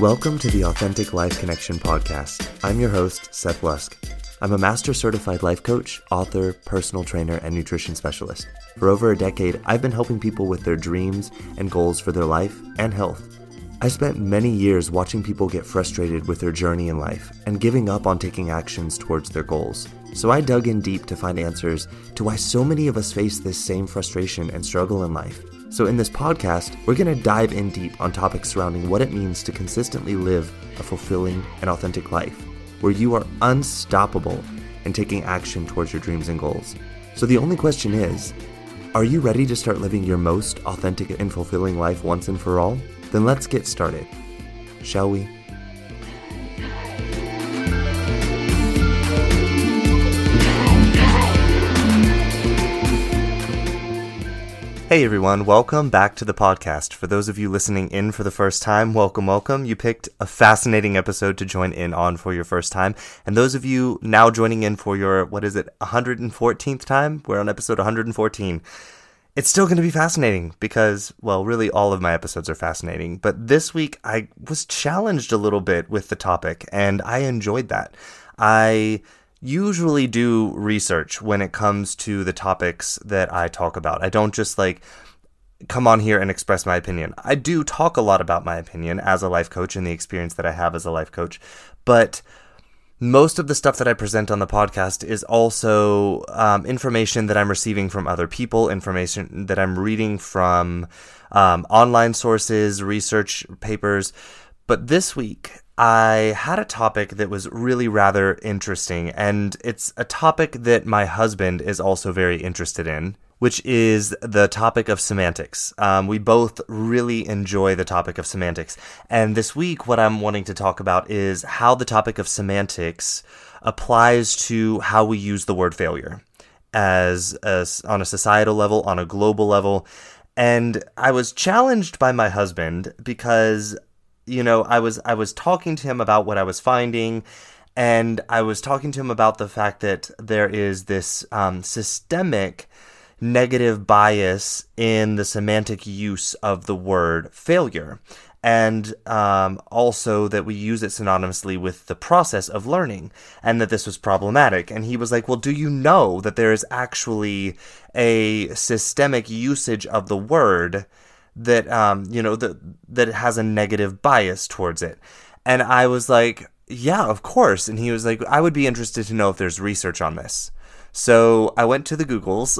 Welcome to the Authentic Life Connection podcast. I'm your host, Seth Lusk. I'm a master certified life coach, author, personal trainer, and nutrition specialist. For over a decade, I've been helping people with their dreams and goals for their life and health. I spent many years watching people get frustrated with their journey in life and giving up on taking actions towards their goals. So I dug in deep to find answers to why so many of us face this same frustration and struggle in life so, in this podcast, we're going to dive in deep on topics surrounding what it means to consistently live a fulfilling and authentic life, where you are unstoppable in taking action towards your dreams and goals. So, the only question is are you ready to start living your most authentic and fulfilling life once and for all? Then let's get started. Shall we? Hey everyone, welcome back to the podcast. For those of you listening in for the first time, welcome, welcome. You picked a fascinating episode to join in on for your first time. And those of you now joining in for your, what is it, 114th time? We're on episode 114. It's still going to be fascinating because, well, really all of my episodes are fascinating. But this week I was challenged a little bit with the topic and I enjoyed that. I usually do research when it comes to the topics that I talk about. I don't just like come on here and express my opinion. I do talk a lot about my opinion as a life coach and the experience that I have as a life coach, but most of the stuff that I present on the podcast is also um, information that I'm receiving from other people, information that I'm reading from um, online sources, research papers. But this week, I had a topic that was really rather interesting, and it's a topic that my husband is also very interested in, which is the topic of semantics. Um, we both really enjoy the topic of semantics, and this week, what I'm wanting to talk about is how the topic of semantics applies to how we use the word failure as, as on a societal level, on a global level. And I was challenged by my husband because you know, I was I was talking to him about what I was finding, and I was talking to him about the fact that there is this um, systemic negative bias in the semantic use of the word failure. And um, also that we use it synonymously with the process of learning, and that this was problematic. And he was like, Well, do you know that there is actually a systemic usage of the word that um, you know that that has a negative bias towards it. And I was like, yeah, of course. And he was like, I would be interested to know if there's research on this. So I went to the Googles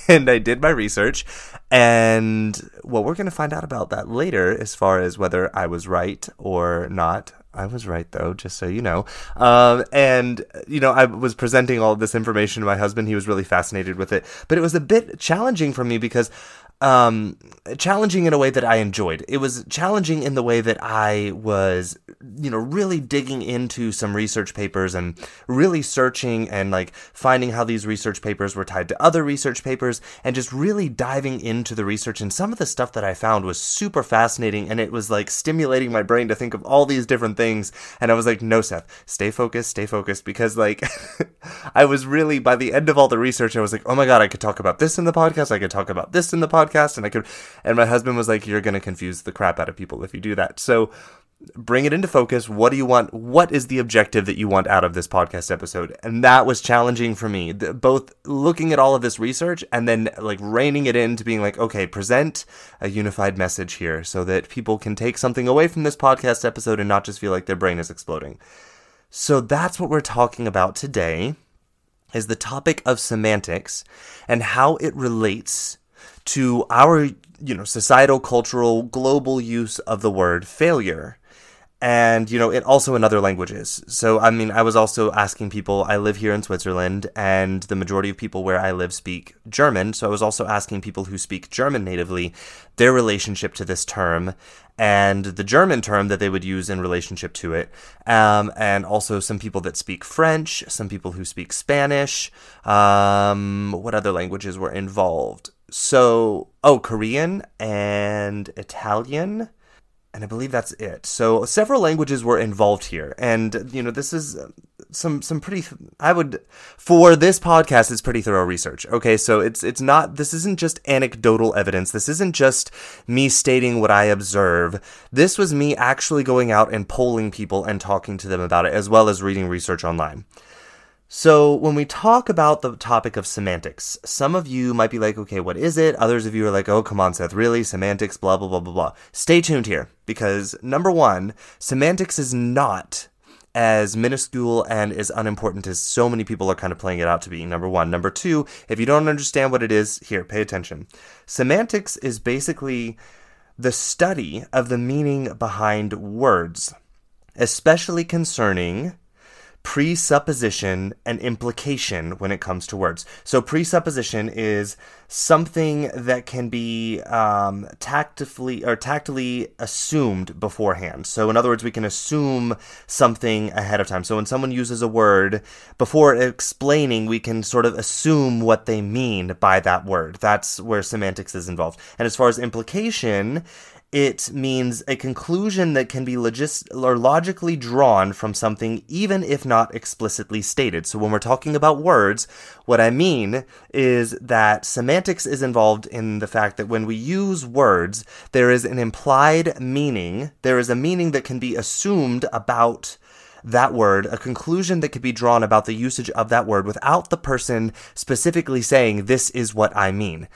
and I did my research. And well, we're going to find out about that later as far as whether I was right or not. I was right though, just so you know. Um, and you know, I was presenting all this information to my husband. He was really fascinated with it, but it was a bit challenging for me because um, challenging in a way that I enjoyed. It was challenging in the way that I was, you know, really digging into some research papers and really searching and like finding how these research papers were tied to other research papers and just really diving into the research. And some of the stuff that I found was super fascinating and it was like stimulating my brain to think of all these different things. And I was like, no, Seth, stay focused, stay focused because like I was really, by the end of all the research, I was like, oh my God, I could talk about this in the podcast. I could talk about this in the podcast podcast and I could and my husband was like you're going to confuse the crap out of people if you do that. So bring it into focus. What do you want? What is the objective that you want out of this podcast episode? And that was challenging for me, both looking at all of this research and then like reining it into being like, okay, present a unified message here so that people can take something away from this podcast episode and not just feel like their brain is exploding. So that's what we're talking about today is the topic of semantics and how it relates to our you know societal cultural global use of the word failure. And you know it also in other languages. So i mean i was also asking people i live here in switzerland and the majority of people where i live speak german. So i was also asking people who speak german natively their relationship to this term and the german term that they would use in relationship to it. Um, and also some people that speak french some people who speak spanish. Um, what other languages were involved so oh korean and italian and I believe that's it. So several languages were involved here, and you know this is uh, some some pretty. I would for this podcast, it's pretty thorough research. Okay, so it's it's not. This isn't just anecdotal evidence. This isn't just me stating what I observe. This was me actually going out and polling people and talking to them about it, as well as reading research online. So, when we talk about the topic of semantics, some of you might be like, okay, what is it? Others of you are like, oh, come on, Seth, really? Semantics, blah, blah, blah, blah, blah. Stay tuned here because number one, semantics is not as minuscule and as unimportant as so many people are kind of playing it out to be. Number one. Number two, if you don't understand what it is, here, pay attention. Semantics is basically the study of the meaning behind words, especially concerning presupposition and implication when it comes to words. So, presupposition is something that can be um, tactfully or tactily assumed beforehand. So, in other words, we can assume something ahead of time. So, when someone uses a word before explaining, we can sort of assume what they mean by that word. That's where semantics is involved. And as far as implication, it means a conclusion that can be or logically drawn from something even if not explicitly stated. So when we're talking about words, what I mean is that semantics is involved in the fact that when we use words, there is an implied meaning, there is a meaning that can be assumed about that word, a conclusion that could be drawn about the usage of that word without the person specifically saying, This is what I mean.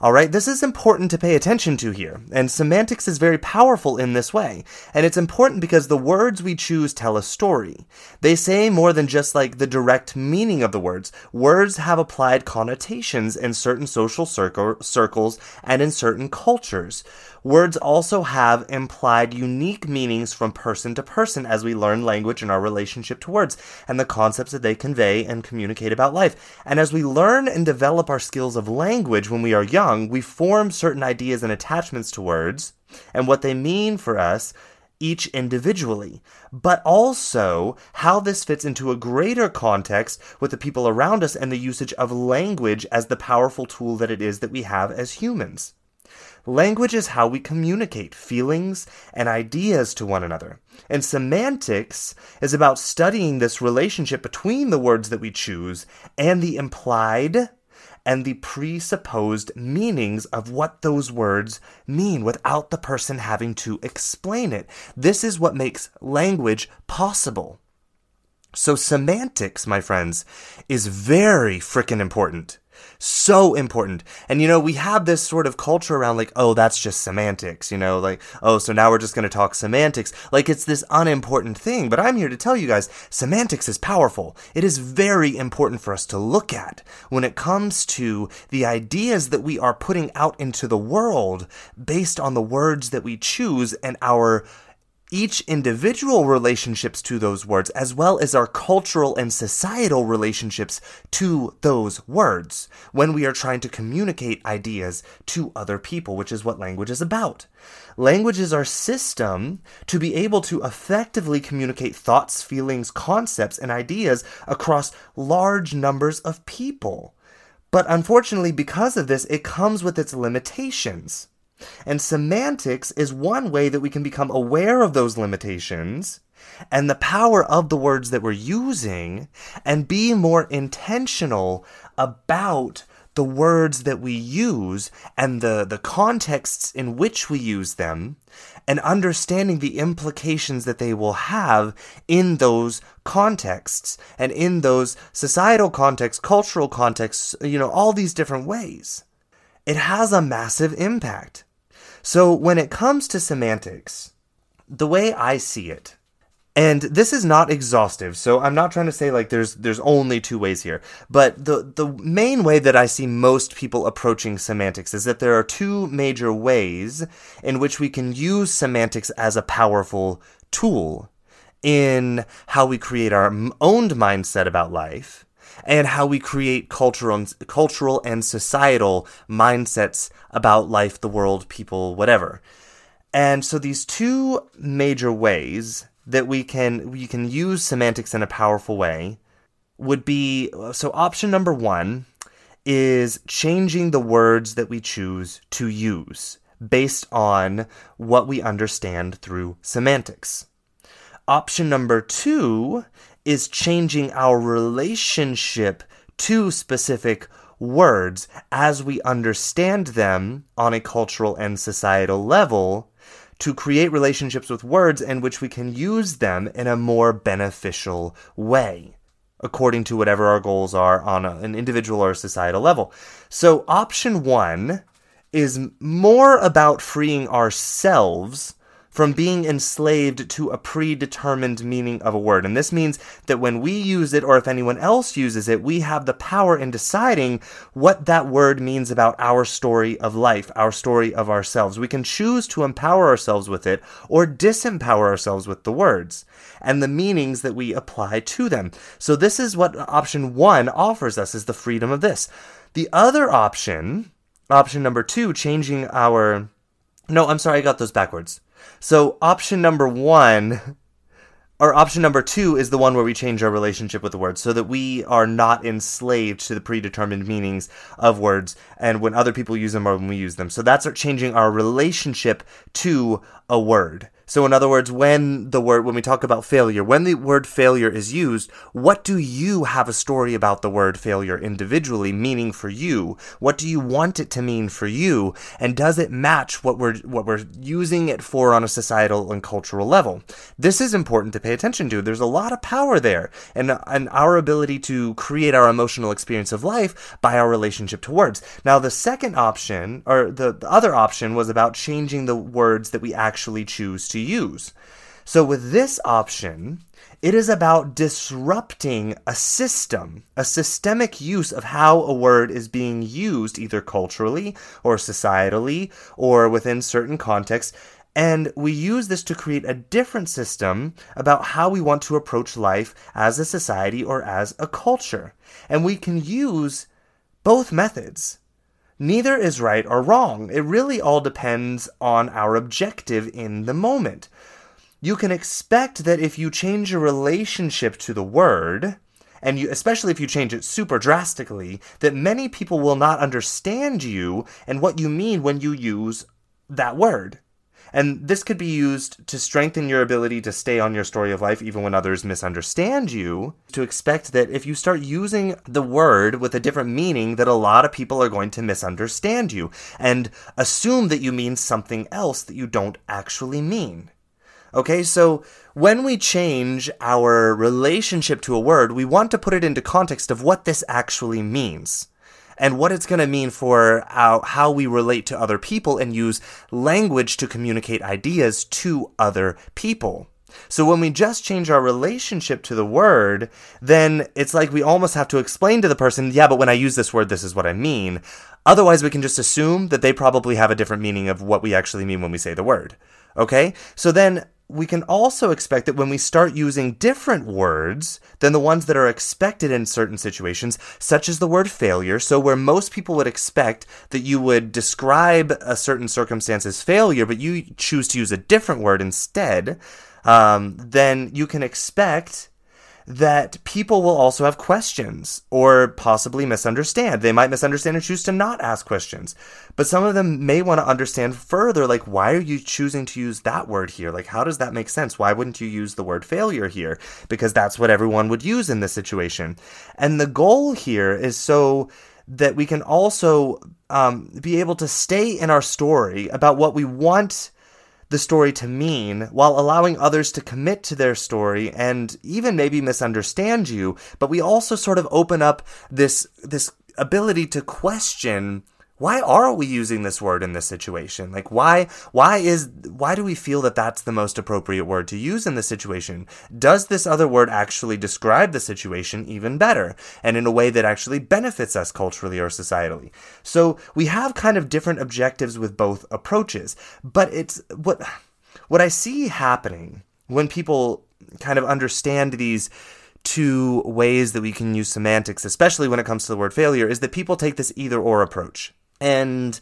All right, this is important to pay attention to here, and semantics is very powerful in this way. And it's important because the words we choose tell a story. They say more than just like the direct meaning of the words. Words have applied connotations in certain social circles and in certain cultures. Words also have implied unique meanings from person to person as we learn language and our relationship to words and the concepts that they convey and communicate about life. And as we learn and develop our skills of language when we are young, we form certain ideas and attachments to words and what they mean for us each individually, but also how this fits into a greater context with the people around us and the usage of language as the powerful tool that it is that we have as humans. Language is how we communicate feelings and ideas to one another. And semantics is about studying this relationship between the words that we choose and the implied and the presupposed meanings of what those words mean without the person having to explain it. This is what makes language possible. So, semantics, my friends, is very freaking important. So important. And you know, we have this sort of culture around like, oh, that's just semantics, you know, like, oh, so now we're just going to talk semantics. Like it's this unimportant thing. But I'm here to tell you guys, semantics is powerful. It is very important for us to look at when it comes to the ideas that we are putting out into the world based on the words that we choose and our each individual relationships to those words, as well as our cultural and societal relationships to those words when we are trying to communicate ideas to other people, which is what language is about. Language is our system to be able to effectively communicate thoughts, feelings, concepts, and ideas across large numbers of people. But unfortunately, because of this, it comes with its limitations. And semantics is one way that we can become aware of those limitations and the power of the words that we're using and be more intentional about the words that we use and the, the contexts in which we use them and understanding the implications that they will have in those contexts and in those societal contexts, cultural contexts, you know, all these different ways. It has a massive impact. So when it comes to semantics, the way I see it, and this is not exhaustive, so I'm not trying to say like there's there's only two ways here, but the the main way that I see most people approaching semantics is that there are two major ways in which we can use semantics as a powerful tool in how we create our own mindset about life and how we create cultural and, cultural and societal mindsets about life, the world, people, whatever. And so these two major ways that we can we can use semantics in a powerful way would be so option number 1 is changing the words that we choose to use based on what we understand through semantics. Option number two is changing our relationship to specific words as we understand them on a cultural and societal level to create relationships with words in which we can use them in a more beneficial way according to whatever our goals are on a, an individual or societal level. So, option one is more about freeing ourselves from being enslaved to a predetermined meaning of a word. And this means that when we use it, or if anyone else uses it, we have the power in deciding what that word means about our story of life, our story of ourselves. We can choose to empower ourselves with it or disempower ourselves with the words and the meanings that we apply to them. So this is what option one offers us is the freedom of this. The other option, option number two, changing our no, I'm sorry, I got those backwards. So option number one, or option number two, is the one where we change our relationship with the words so that we are not enslaved to the predetermined meanings of words and when other people use them or when we use them. So that's changing our relationship to a word. So in other words, when the word, when we talk about failure, when the word failure is used, what do you have a story about the word failure individually meaning for you? What do you want it to mean for you? And does it match what we're, what we're using it for on a societal and cultural level? This is important to pay attention to. There's a lot of power there and, and our ability to create our emotional experience of life by our relationship to words. Now, the second option, or the, the other option was about changing the words that we actually choose to use. So with this option, it is about disrupting a system, a systemic use of how a word is being used either culturally or societally or within certain contexts. And we use this to create a different system about how we want to approach life as a society or as a culture. And we can use both methods. Neither is right or wrong. It really all depends on our objective in the moment. You can expect that if you change your relationship to the word, and you, especially if you change it super drastically, that many people will not understand you and what you mean when you use that word. And this could be used to strengthen your ability to stay on your story of life even when others misunderstand you. To expect that if you start using the word with a different meaning, that a lot of people are going to misunderstand you and assume that you mean something else that you don't actually mean. Okay, so when we change our relationship to a word, we want to put it into context of what this actually means and what it's going to mean for our, how we relate to other people and use language to communicate ideas to other people. So when we just change our relationship to the word, then it's like we almost have to explain to the person, yeah, but when I use this word, this is what I mean. Otherwise, we can just assume that they probably have a different meaning of what we actually mean when we say the word. Okay? So then we can also expect that when we start using different words than the ones that are expected in certain situations, such as the word failure, so where most people would expect that you would describe a certain circumstance as failure, but you choose to use a different word instead, um, then you can expect that people will also have questions or possibly misunderstand. They might misunderstand and choose to not ask questions. But some of them may want to understand further, like, why are you choosing to use that word here? Like, how does that make sense? Why wouldn't you use the word failure here? Because that's what everyone would use in this situation. And the goal here is so that we can also um, be able to stay in our story about what we want the story to mean while allowing others to commit to their story and even maybe misunderstand you. But we also sort of open up this this ability to question why are we using this word in this situation? Like why why is why do we feel that that's the most appropriate word to use in this situation? Does this other word actually describe the situation even better and in a way that actually benefits us culturally or societally? So we have kind of different objectives with both approaches but it's what what i see happening when people kind of understand these two ways that we can use semantics, especially when it comes to the word failure, is that people take this either or approach. And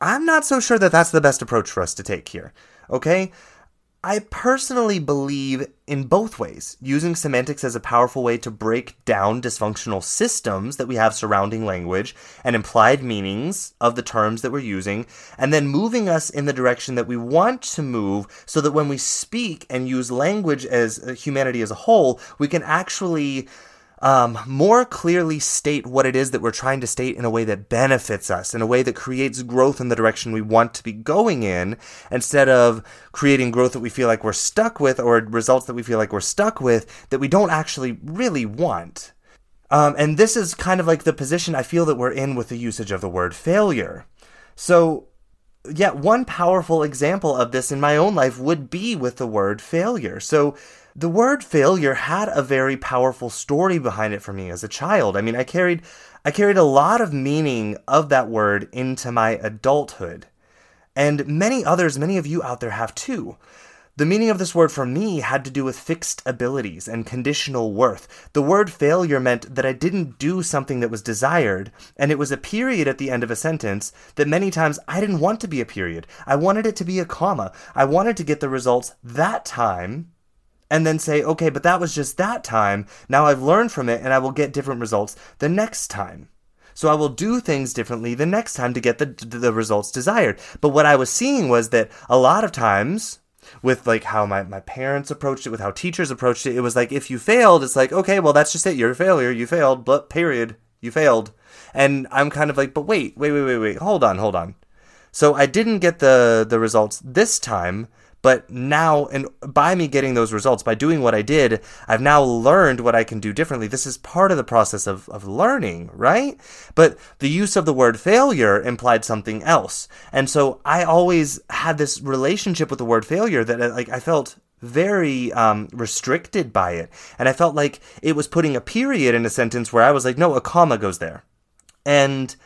I'm not so sure that that's the best approach for us to take here. Okay? I personally believe in both ways, using semantics as a powerful way to break down dysfunctional systems that we have surrounding language and implied meanings of the terms that we're using, and then moving us in the direction that we want to move so that when we speak and use language as uh, humanity as a whole, we can actually um, more clearly state what it is that we're trying to state in a way that benefits us, in a way that creates growth in the direction we want to be going in, instead of creating growth that we feel like we're stuck with or results that we feel like we're stuck with that we don't actually really want. Um, and this is kind of like the position I feel that we're in with the usage of the word failure. So, yeah, one powerful example of this in my own life would be with the word failure. So, the word failure had a very powerful story behind it for me as a child. I mean, I carried I carried a lot of meaning of that word into my adulthood. And many others, many of you out there have too. The meaning of this word for me had to do with fixed abilities and conditional worth. The word failure meant that I didn't do something that was desired, and it was a period at the end of a sentence that many times I didn't want to be a period. I wanted it to be a comma. I wanted to get the results that time and then say, okay, but that was just that time. Now I've learned from it and I will get different results the next time. So I will do things differently the next time to get the, the results desired. But what I was seeing was that a lot of times, with like how my, my parents approached it, with how teachers approached it, it was like if you failed, it's like, okay, well that's just it. You're a failure. You failed, but period. You failed. And I'm kind of like, but wait, wait, wait, wait, wait, hold on, hold on. So I didn't get the the results this time, but now, and by me getting those results, by doing what I did, I've now learned what I can do differently. This is part of the process of, of learning, right? But the use of the word failure implied something else. And so I always had this relationship with the word failure that like I felt very um, restricted by it. And I felt like it was putting a period in a sentence where I was like, no, a comma goes there. And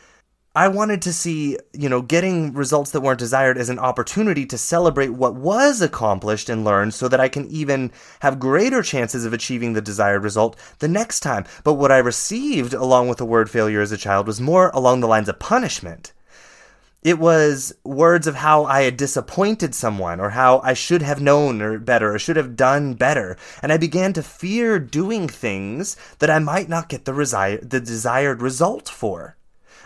I wanted to see, you know, getting results that weren't desired as an opportunity to celebrate what was accomplished and learned so that I can even have greater chances of achieving the desired result the next time. But what I received along with the word failure as a child was more along the lines of punishment. It was words of how I had disappointed someone or how I should have known or better or should have done better. And I began to fear doing things that I might not get the, resi- the desired result for.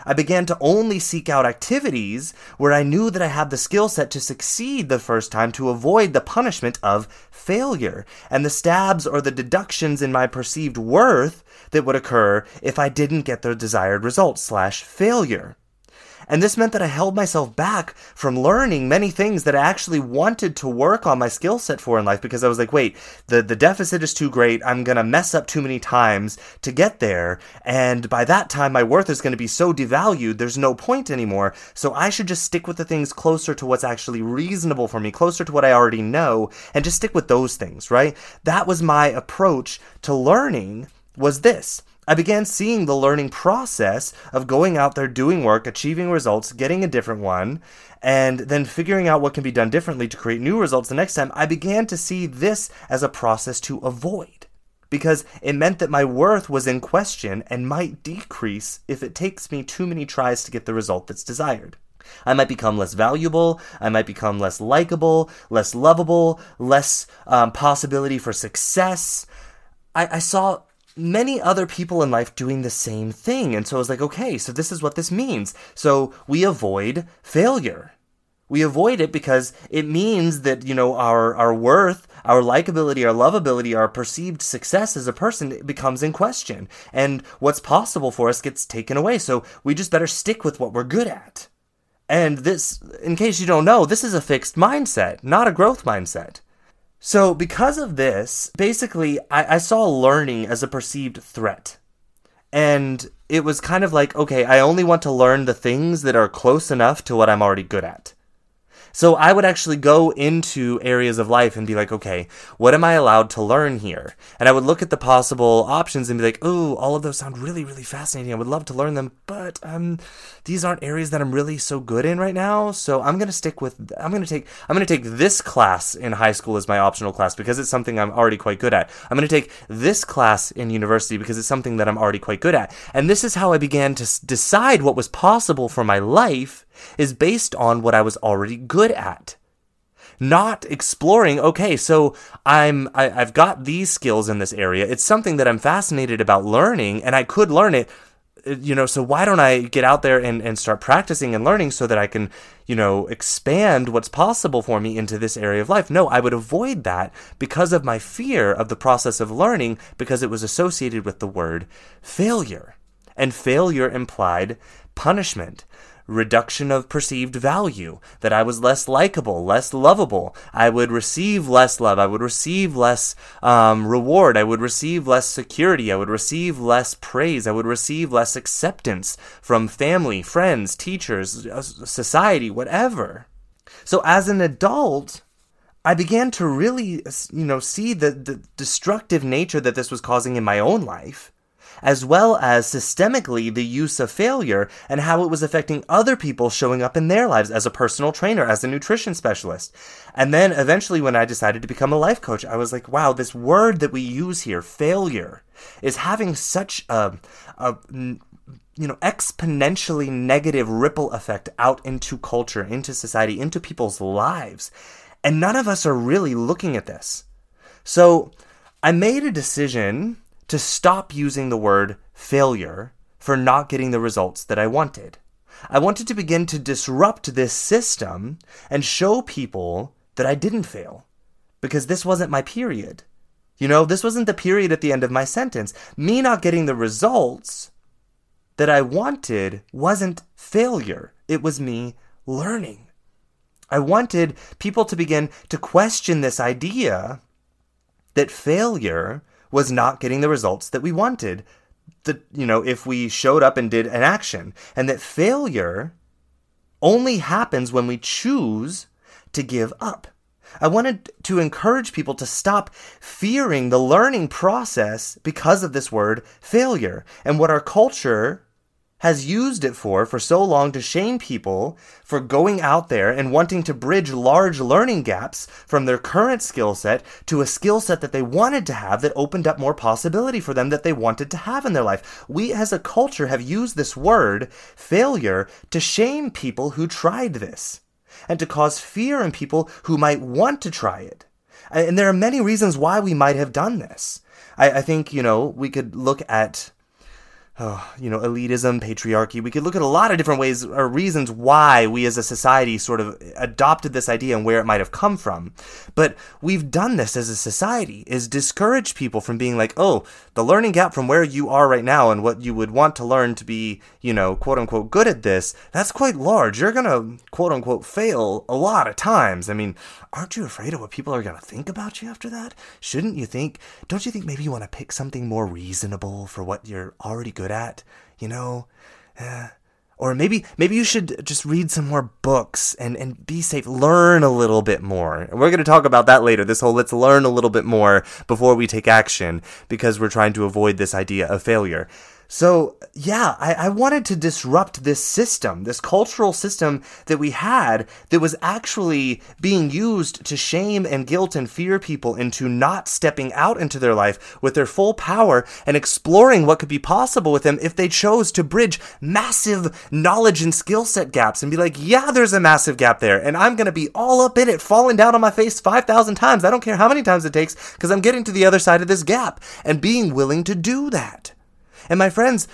I began to only seek out activities where I knew that I had the skill set to succeed the first time to avoid the punishment of failure and the stabs or the deductions in my perceived worth that would occur if I didn't get the desired result slash failure. And this meant that I held myself back from learning many things that I actually wanted to work on my skill set for in life because I was like, wait, the, the deficit is too great. I'm going to mess up too many times to get there. And by that time, my worth is going to be so devalued, there's no point anymore. So I should just stick with the things closer to what's actually reasonable for me, closer to what I already know, and just stick with those things, right? That was my approach to learning was this. I began seeing the learning process of going out there, doing work, achieving results, getting a different one, and then figuring out what can be done differently to create new results the next time. I began to see this as a process to avoid because it meant that my worth was in question and might decrease if it takes me too many tries to get the result that's desired. I might become less valuable. I might become less likable, less lovable, less um, possibility for success. I, I saw many other people in life doing the same thing. And so I was like, okay, so this is what this means. So we avoid failure. We avoid it because it means that, you know, our, our worth, our likability, our lovability, our perceived success as a person becomes in question. And what's possible for us gets taken away. So we just better stick with what we're good at. And this, in case you don't know, this is a fixed mindset, not a growth mindset. So, because of this, basically, I, I saw learning as a perceived threat. And it was kind of like, okay, I only want to learn the things that are close enough to what I'm already good at. So I would actually go into areas of life and be like, okay, what am I allowed to learn here? And I would look at the possible options and be like, oh, all of those sound really, really fascinating. I would love to learn them, but um, these aren't areas that I'm really so good in right now. So I'm gonna stick with. I'm gonna take. I'm gonna take this class in high school as my optional class because it's something I'm already quite good at. I'm gonna take this class in university because it's something that I'm already quite good at. And this is how I began to decide what was possible for my life is based on what I was already good at. not exploring okay so i'm I, i've got these skills in this area. It's something that i'm fascinated about learning and i could learn it uh, you know so why don't i get out there and, and start practicing and learning so that i can you know expand what's possible for me into this area of life? No i would avoid that because of my fear of the process of learning because it was associated with the word failure. And failure implied punishment reduction of perceived value, that I was less likable, less lovable. I would receive less love. I would receive less um, reward. I would receive less security. I would receive less praise. I would receive less acceptance from family, friends, teachers, uh, society, whatever. So as an adult, I began to really, you know, see the, the destructive nature that this was causing in my own life as well as systemically the use of failure and how it was affecting other people showing up in their lives as a personal trainer, as a nutrition specialist. And then eventually, when I decided to become a life coach, I was like, wow, this word that we use here, failure, is having such a, a you know, exponentially negative ripple effect out into culture, into society, into people's lives. And none of us are really looking at this. So I made a decision to stop using the word failure for not getting the results that I wanted. I wanted to begin to disrupt this system and show people that I didn't fail because this wasn't my period. You know, this wasn't the period at the end of my sentence. Me not getting the results that I wanted wasn't failure, it was me learning. I wanted people to begin to question this idea that failure was not getting the results that we wanted. The, you know, if we showed up and did an action, and that failure only happens when we choose to give up. I wanted to encourage people to stop fearing the learning process because of this word failure and what our culture has used it for for so long to shame people for going out there and wanting to bridge large learning gaps from their current skill set to a skill set that they wanted to have that opened up more possibility for them that they wanted to have in their life. We as a culture have used this word, failure, to shame people who tried this and to cause fear in people who might want to try it. And there are many reasons why we might have done this. I, I think, you know, we could look at oh, you know, elitism, patriarchy. We could look at a lot of different ways or reasons why we as a society sort of adopted this idea and where it might have come from. But we've done this as a society is discourage people from being like, oh, the learning gap from where you are right now and what you would want to learn to be, you know, quote unquote good at this, that's quite large. You're going to quote unquote fail a lot of times. I mean, aren't you afraid of what people are going to think about you after that? Shouldn't you think, don't you think maybe you want to pick something more reasonable for what you're already good at? You know? Or maybe maybe you should just read some more books and, and be safe learn a little bit more we're going to talk about that later this whole let's learn a little bit more before we take action because we're trying to avoid this idea of failure so, yeah, I, I, wanted to disrupt this system, this cultural system that we had that was actually being used to shame and guilt and fear people into not stepping out into their life with their full power and exploring what could be possible with them if they chose to bridge massive knowledge and skill set gaps and be like, yeah, there's a massive gap there, and I'm going to be all up in it, falling down on my face 5,000 times. I don't care how many times it takes because I'm getting to the other side of this gap and being willing to do that. And my friends,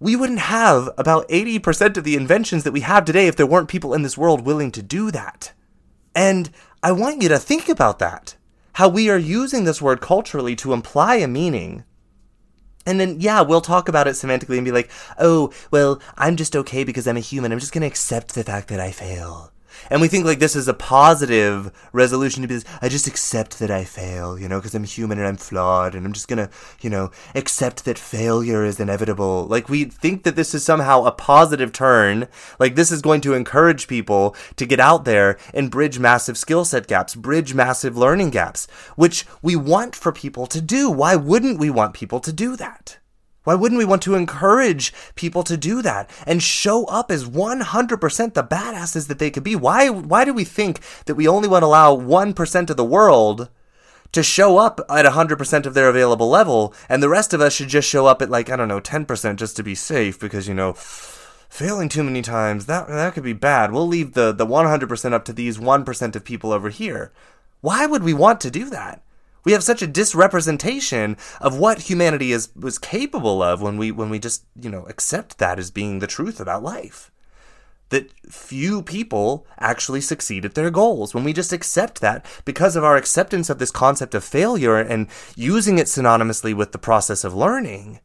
we wouldn't have about 80% of the inventions that we have today if there weren't people in this world willing to do that. And I want you to think about that. How we are using this word culturally to imply a meaning. And then, yeah, we'll talk about it semantically and be like, oh, well, I'm just okay because I'm a human. I'm just going to accept the fact that I fail and we think like this is a positive resolution to be this. I just accept that I fail, you know, because I'm human and I'm flawed, and I'm just gonna, you know, accept that failure is inevitable. Like we think that this is somehow a positive turn, like this is going to encourage people to get out there and bridge massive skill set gaps, bridge massive learning gaps, which we want for people to do. Why wouldn't we want people to do that? Why wouldn't we want to encourage people to do that and show up as 100% the badasses that they could be? Why, why do we think that we only want to allow 1% of the world to show up at 100% of their available level and the rest of us should just show up at like, I don't know, 10% just to be safe because, you know, failing too many times, that, that could be bad. We'll leave the, the 100% up to these 1% of people over here. Why would we want to do that? We have such a disrepresentation of what humanity is was capable of when we when we just, you know, accept that as being the truth about life. That few people actually succeed at their goals. When we just accept that because of our acceptance of this concept of failure and using it synonymously with the process of learning,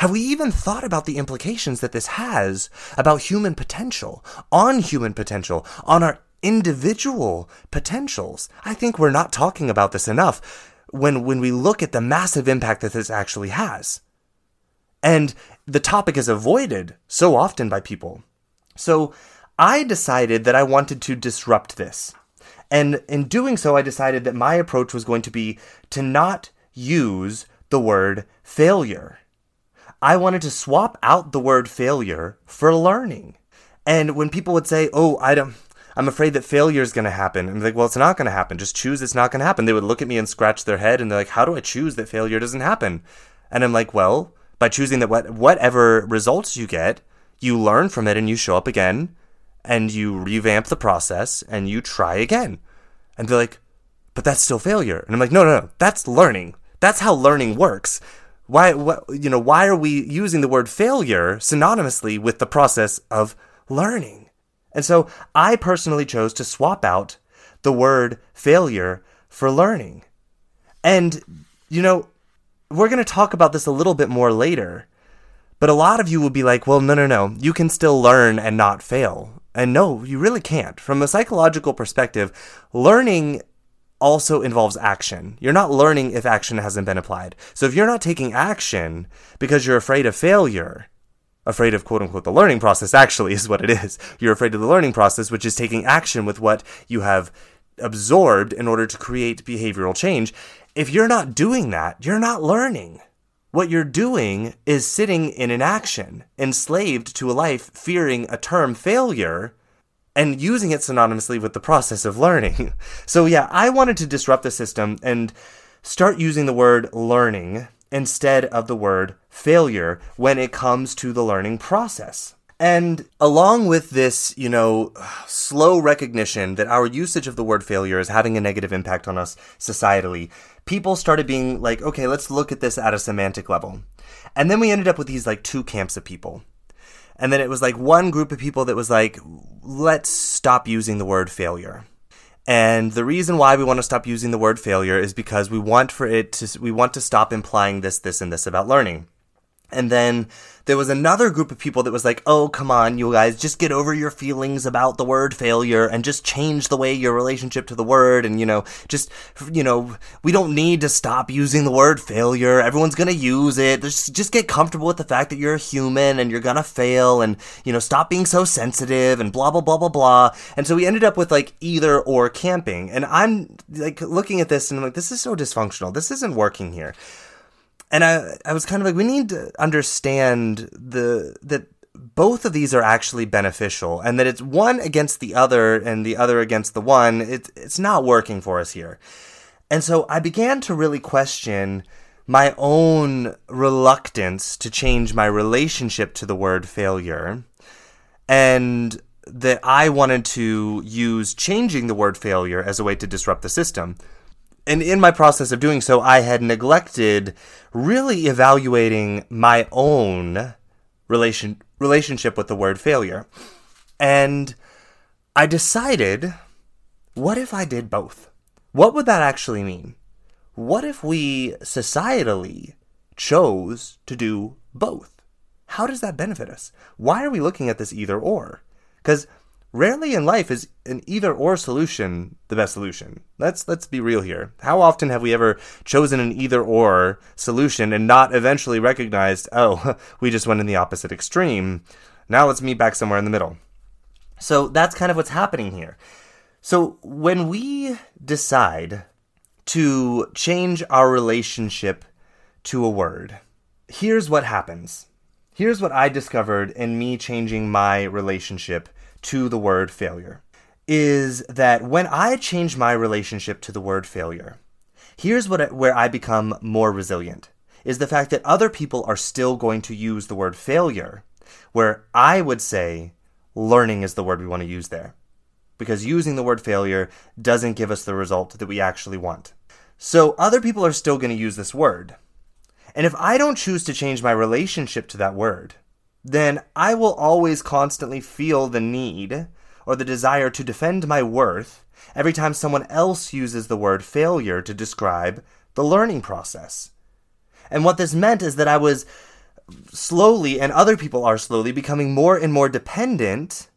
have we even thought about the implications that this has about human potential, on human potential, on our individual potentials. I think we're not talking about this enough when, when we look at the massive impact that this actually has. And the topic is avoided so often by people. So I decided that I wanted to disrupt this. And in doing so, I decided that my approach was going to be to not use the word failure. I wanted to swap out the word failure for learning. And when people would say, "Oh, I don't I'm afraid that failure is going to happen. I'm like, well, it's not going to happen. Just choose it's not going to happen. They would look at me and scratch their head and they're like, how do I choose that failure doesn't happen? And I'm like, well, by choosing that what, whatever results you get, you learn from it and you show up again and you revamp the process and you try again. And they're like, but that's still failure. And I'm like, no, no, no, that's learning. That's how learning works. Why, what, you know, why are we using the word failure synonymously with the process of learning? And so I personally chose to swap out the word failure for learning. And, you know, we're going to talk about this a little bit more later. But a lot of you will be like, well, no, no, no. You can still learn and not fail. And no, you really can't. From a psychological perspective, learning also involves action. You're not learning if action hasn't been applied. So if you're not taking action because you're afraid of failure, afraid of quote unquote the learning process actually is what it is. You're afraid of the learning process, which is taking action with what you have absorbed in order to create behavioral change. If you're not doing that, you're not learning. What you're doing is sitting in inaction, enslaved to a life fearing a term failure and using it synonymously with the process of learning. So yeah, I wanted to disrupt the system and start using the word learning instead of the word failure when it comes to the learning process. And along with this, you know, slow recognition that our usage of the word failure is having a negative impact on us societally, people started being like, okay, let's look at this at a semantic level. And then we ended up with these like two camps of people. And then it was like one group of people that was like, let's stop using the word failure. And the reason why we want to stop using the word failure is because we want for it to, we want to stop implying this, this, and this about learning. And then there was another group of people that was like, oh, come on, you guys, just get over your feelings about the word failure and just change the way your relationship to the word. And, you know, just, you know, we don't need to stop using the word failure. Everyone's going to use it. Just, just get comfortable with the fact that you're a human and you're going to fail and, you know, stop being so sensitive and blah, blah, blah, blah, blah. And so we ended up with like either or camping. And I'm like looking at this and I'm like, this is so dysfunctional. This isn't working here and I, I was kind of like, we need to understand the that both of these are actually beneficial, and that it's one against the other and the other against the one. It's it's not working for us here, and so I began to really question my own reluctance to change my relationship to the word failure, and that I wanted to use changing the word failure as a way to disrupt the system and in my process of doing so, I had neglected really evaluating my own relation relationship with the word failure. And I decided, what if I did both? What would that actually mean? What if we societally chose to do both? How does that benefit us? Why are we looking at this either or? Because rarely in life is an either or solution the best solution. Let's let's be real here. How often have we ever chosen an either or solution and not eventually recognized, oh, we just went in the opposite extreme. Now let's meet back somewhere in the middle. So that's kind of what's happening here. So when we decide to change our relationship to a word, here's what happens. Here's what I discovered in me changing my relationship to the word failure is that when I change my relationship to the word failure, here's what where I become more resilient is the fact that other people are still going to use the word failure where I would say learning is the word we want to use there. Because using the word failure doesn't give us the result that we actually want. So other people are still going to use this word. And if I don't choose to change my relationship to that word, then I will always constantly feel the need or the desire to defend my worth every time someone else uses the word failure to describe the learning process. And what this meant is that I was slowly, and other people are slowly, becoming more and more dependent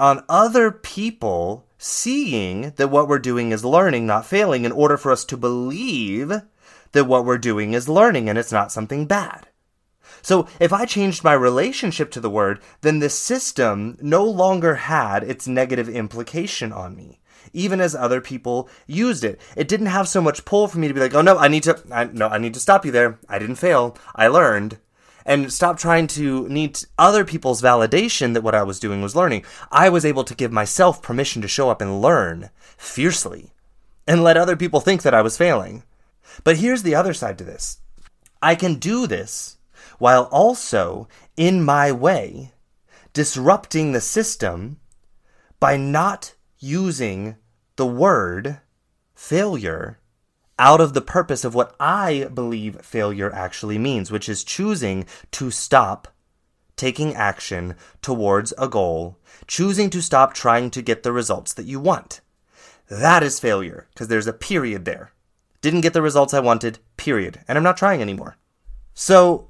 on other people seeing that what we're doing is learning, not failing, in order for us to believe that what we're doing is learning and it's not something bad. So if I changed my relationship to the word, then the system no longer had its negative implication on me. Even as other people used it, it didn't have so much pull for me to be like, "Oh no, I need to, I, no, I need to stop you there. I didn't fail. I learned." and stop trying to need other people's validation that what I was doing was learning. I was able to give myself permission to show up and learn fiercely and let other people think that I was failing. But here's the other side to this I can do this while also, in my way, disrupting the system by not using the word failure out of the purpose of what I believe failure actually means, which is choosing to stop taking action towards a goal, choosing to stop trying to get the results that you want. That is failure, because there's a period there. Didn't get the results I wanted, period. And I'm not trying anymore. So,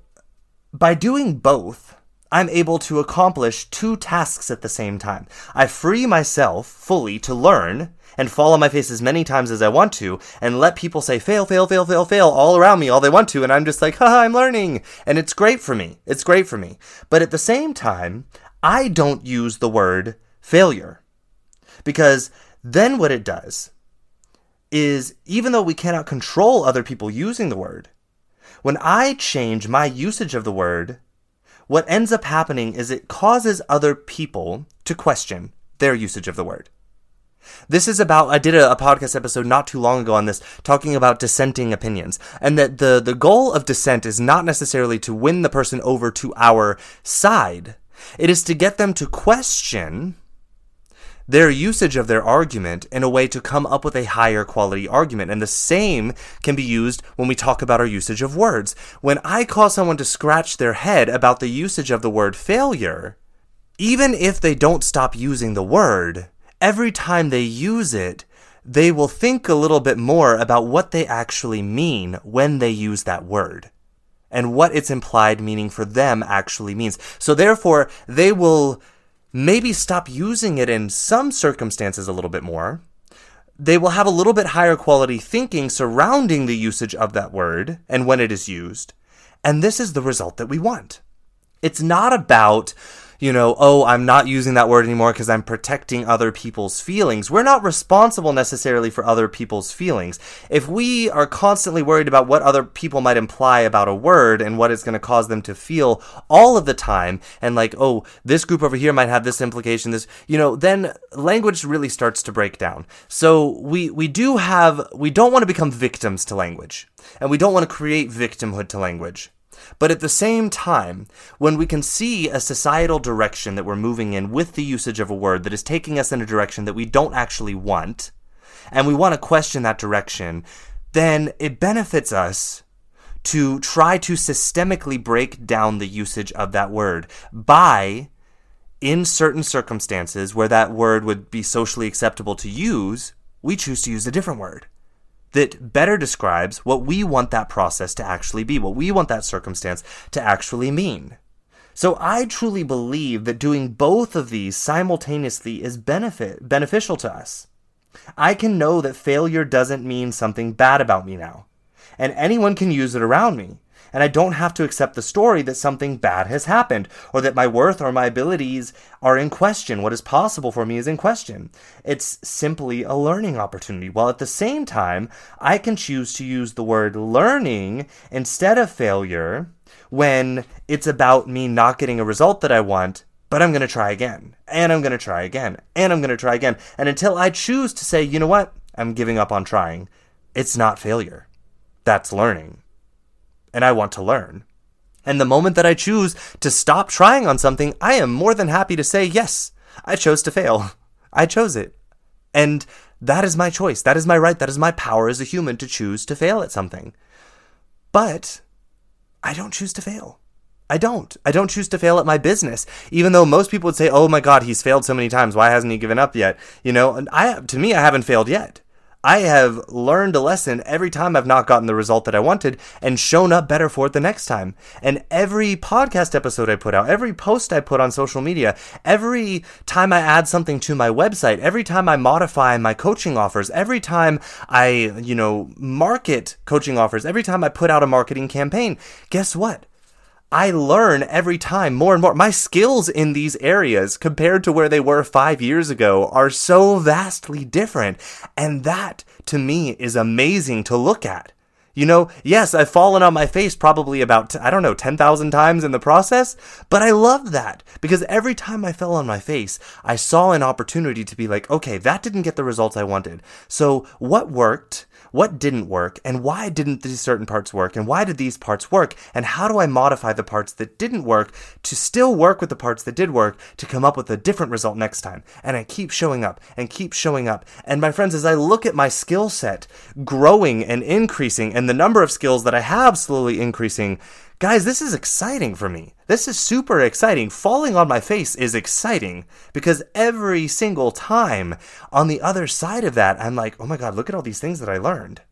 by doing both, I'm able to accomplish two tasks at the same time. I free myself fully to learn and fall on my face as many times as I want to and let people say fail, fail, fail, fail, fail all around me all they want to. And I'm just like, haha, I'm learning. And it's great for me. It's great for me. But at the same time, I don't use the word failure because then what it does is even though we cannot control other people using the word, when I change my usage of the word, what ends up happening is it causes other people to question their usage of the word. This is about, I did a, a, podcast episode not too long ago on this, talking about dissenting opinions. And that the, the goal of dissent is not necessarily to win the person over to our side, it is to get them to question their usage of their argument in a way to come up with a higher quality argument. And the same can be used when we talk about our usage of words. When I cause someone to scratch their head about the usage of the word failure, even if they don't stop using the word, every time they use it, they will think a little bit more about what they actually mean when they use that word and what its implied meaning for them actually means. So therefore, they will maybe stop using it in some circumstances a little bit more. They will have a little bit higher quality thinking surrounding the usage of that word and when it is used. And this is the result that we want. It's not about you know, oh, I'm not using that word anymore because I'm protecting other people's feelings. We're not responsible necessarily for other people's feelings. If we are constantly worried about what other people might imply about a word and what it's going to cause them to feel all of the time, and like, oh, this group over here might have this implication, this, you know, then language really starts to break down. So we, we do have, we don't want to become victims to language, and we don't want to create victimhood to language. But at the same time, when we can see a societal direction that we're moving in with the usage of a word that is taking us in a direction that we don't actually want, and we want to question that direction, then it benefits us to try to systemically break down the usage of that word by, in certain circumstances where that word would be socially acceptable to use, we choose to use a different word that better describes what we want that process to actually be, what we want that circumstance to actually mean. So I truly believe that doing both of these simultaneously is benefit beneficial to us. I can know that failure doesn't mean something bad about me now, and anyone can use it around me and I don't have to accept the story that something bad has happened, or that my worth or my abilities are in question. What is possible for me is in question. It's simply a learning opportunity, while at the same time, I can choose to use the word learning instead of failure when it's about me not getting a result that I want, but I'm going to try again, and I'm going to try again, and I'm going to try again. And until I choose to say, you know what, I'm giving up on trying, it's not failure. That's learning and I want to learn. And the moment that I choose to stop trying on something, I am more than happy to say, yes, I chose to fail. I chose it. And that is my choice. That is my right. That is my power as a human to choose to fail at something. But I don't choose to fail. I don't. I don't choose to fail at my business, even though most people would say, "Oh my God, he's failed so many times. Why hasn't he given up yet?" You know, and I to me, I haven't failed yet. I have learned a lesson every time I've not gotten the result that I wanted and shown up better for it the next time. And every podcast episode I put out, every post I put on social media, every time I add something to my website, every time I modify my coaching offers, every time I, you know, market coaching offers, every time I put out a marketing campaign, guess what? I learn every time more and more. My skills in these areas compared to where they were five years ago are so vastly different. And that to me is amazing to look at. You know, yes, I've fallen on my face probably about, I don't know, 10,000 times in the process, but I love that because every time I fell on my face, I saw an opportunity to be like, okay, that didn't get the results I wanted. So what worked? What didn't work, and why didn't these certain parts work, and why did these parts work, and how do I modify the parts that didn't work to still work with the parts that did work to come up with a different result next time. And I keep showing up and keep showing up. And my friends, as I look at my skill set growing and increasing, and the number of skills that I have slowly increasing, Guys, this is exciting for me. This is super exciting. Falling on my face is exciting because every single time on the other side of that, I'm like, oh my God, look at all these things that I learned.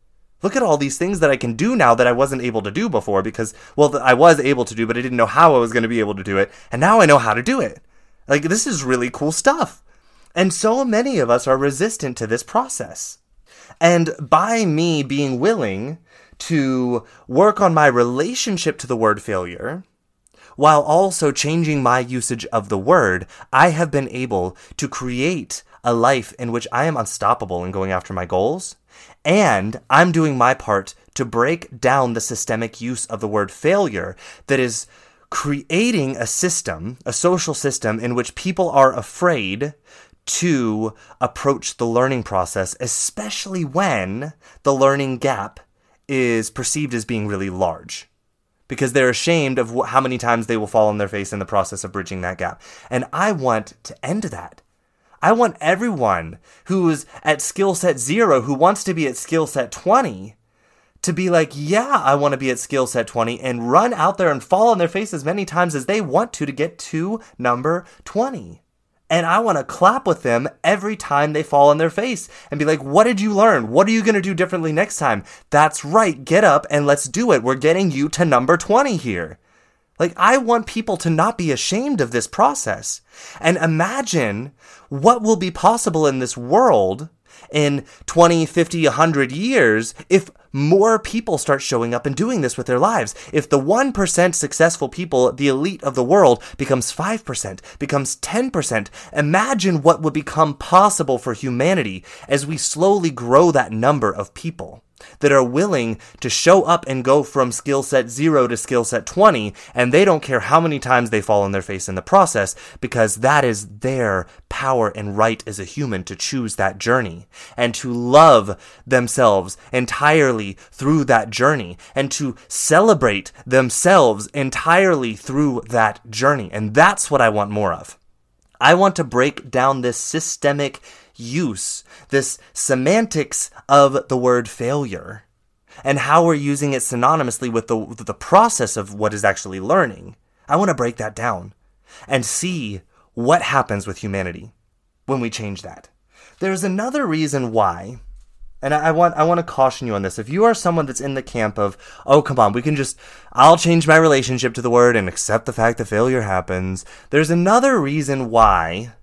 Look at all these things that I can do now that I wasn't able to do before because, well, I was able to do, but I didn't know how I was going to be able to do it. And now I know how to do it. Like, this is really cool stuff. And so many of us are resistant to this process. And by me being willing to work on my relationship to the word failure, while also changing my usage of the word, I have been able to create a life in which I am unstoppable in going after my goals, and I'm doing my part to break down the systemic use of the word failure that is creating a system, a social system in which people are afraid to approach the learning process, especially when the learning gap is perceived as being really large because they're ashamed of how many times they will fall on their face in the process of bridging that gap. And I want to end that. I want everyone who is at skill set zero, who wants to be at skill set 20, to be like, yeah, I want to be at skill set 20 and run out there and fall on their face as many times as they want to to get to number 20. And I want to clap with them every time they fall on their face and be like, what did you learn? What are you going to do differently next time? That's right. Get up and let's do it. We're getting you to number 20 here. Like, I want people to not be ashamed of this process. And imagine what will be possible in this world in 20, 50, 100 years if more people start showing up and doing this with their lives. If the 1% successful people, the elite of the world, becomes 5%, becomes 10%, imagine what would become possible for humanity as we slowly grow that number of people that are willing to show up and go from skill set zero to skill set 20, and they don't care how many times they fall on their face in the process because that is their power and right as a human to choose that journey and to love themselves entirely through that journey and to celebrate themselves entirely through that journey. And that's what I want more of. I want to break down this systemic use, this semantics of the word failure, and how we're using it synonymously with the, the process of what is actually learning. I want to break that down and see what happens with humanity when we change that. There's another reason why, and I, want I want to caution you on this. If you are someone that's in the camp of, oh come on, we can just I'll change my relationship to the word and accept the fact that failure happens. There's another reason why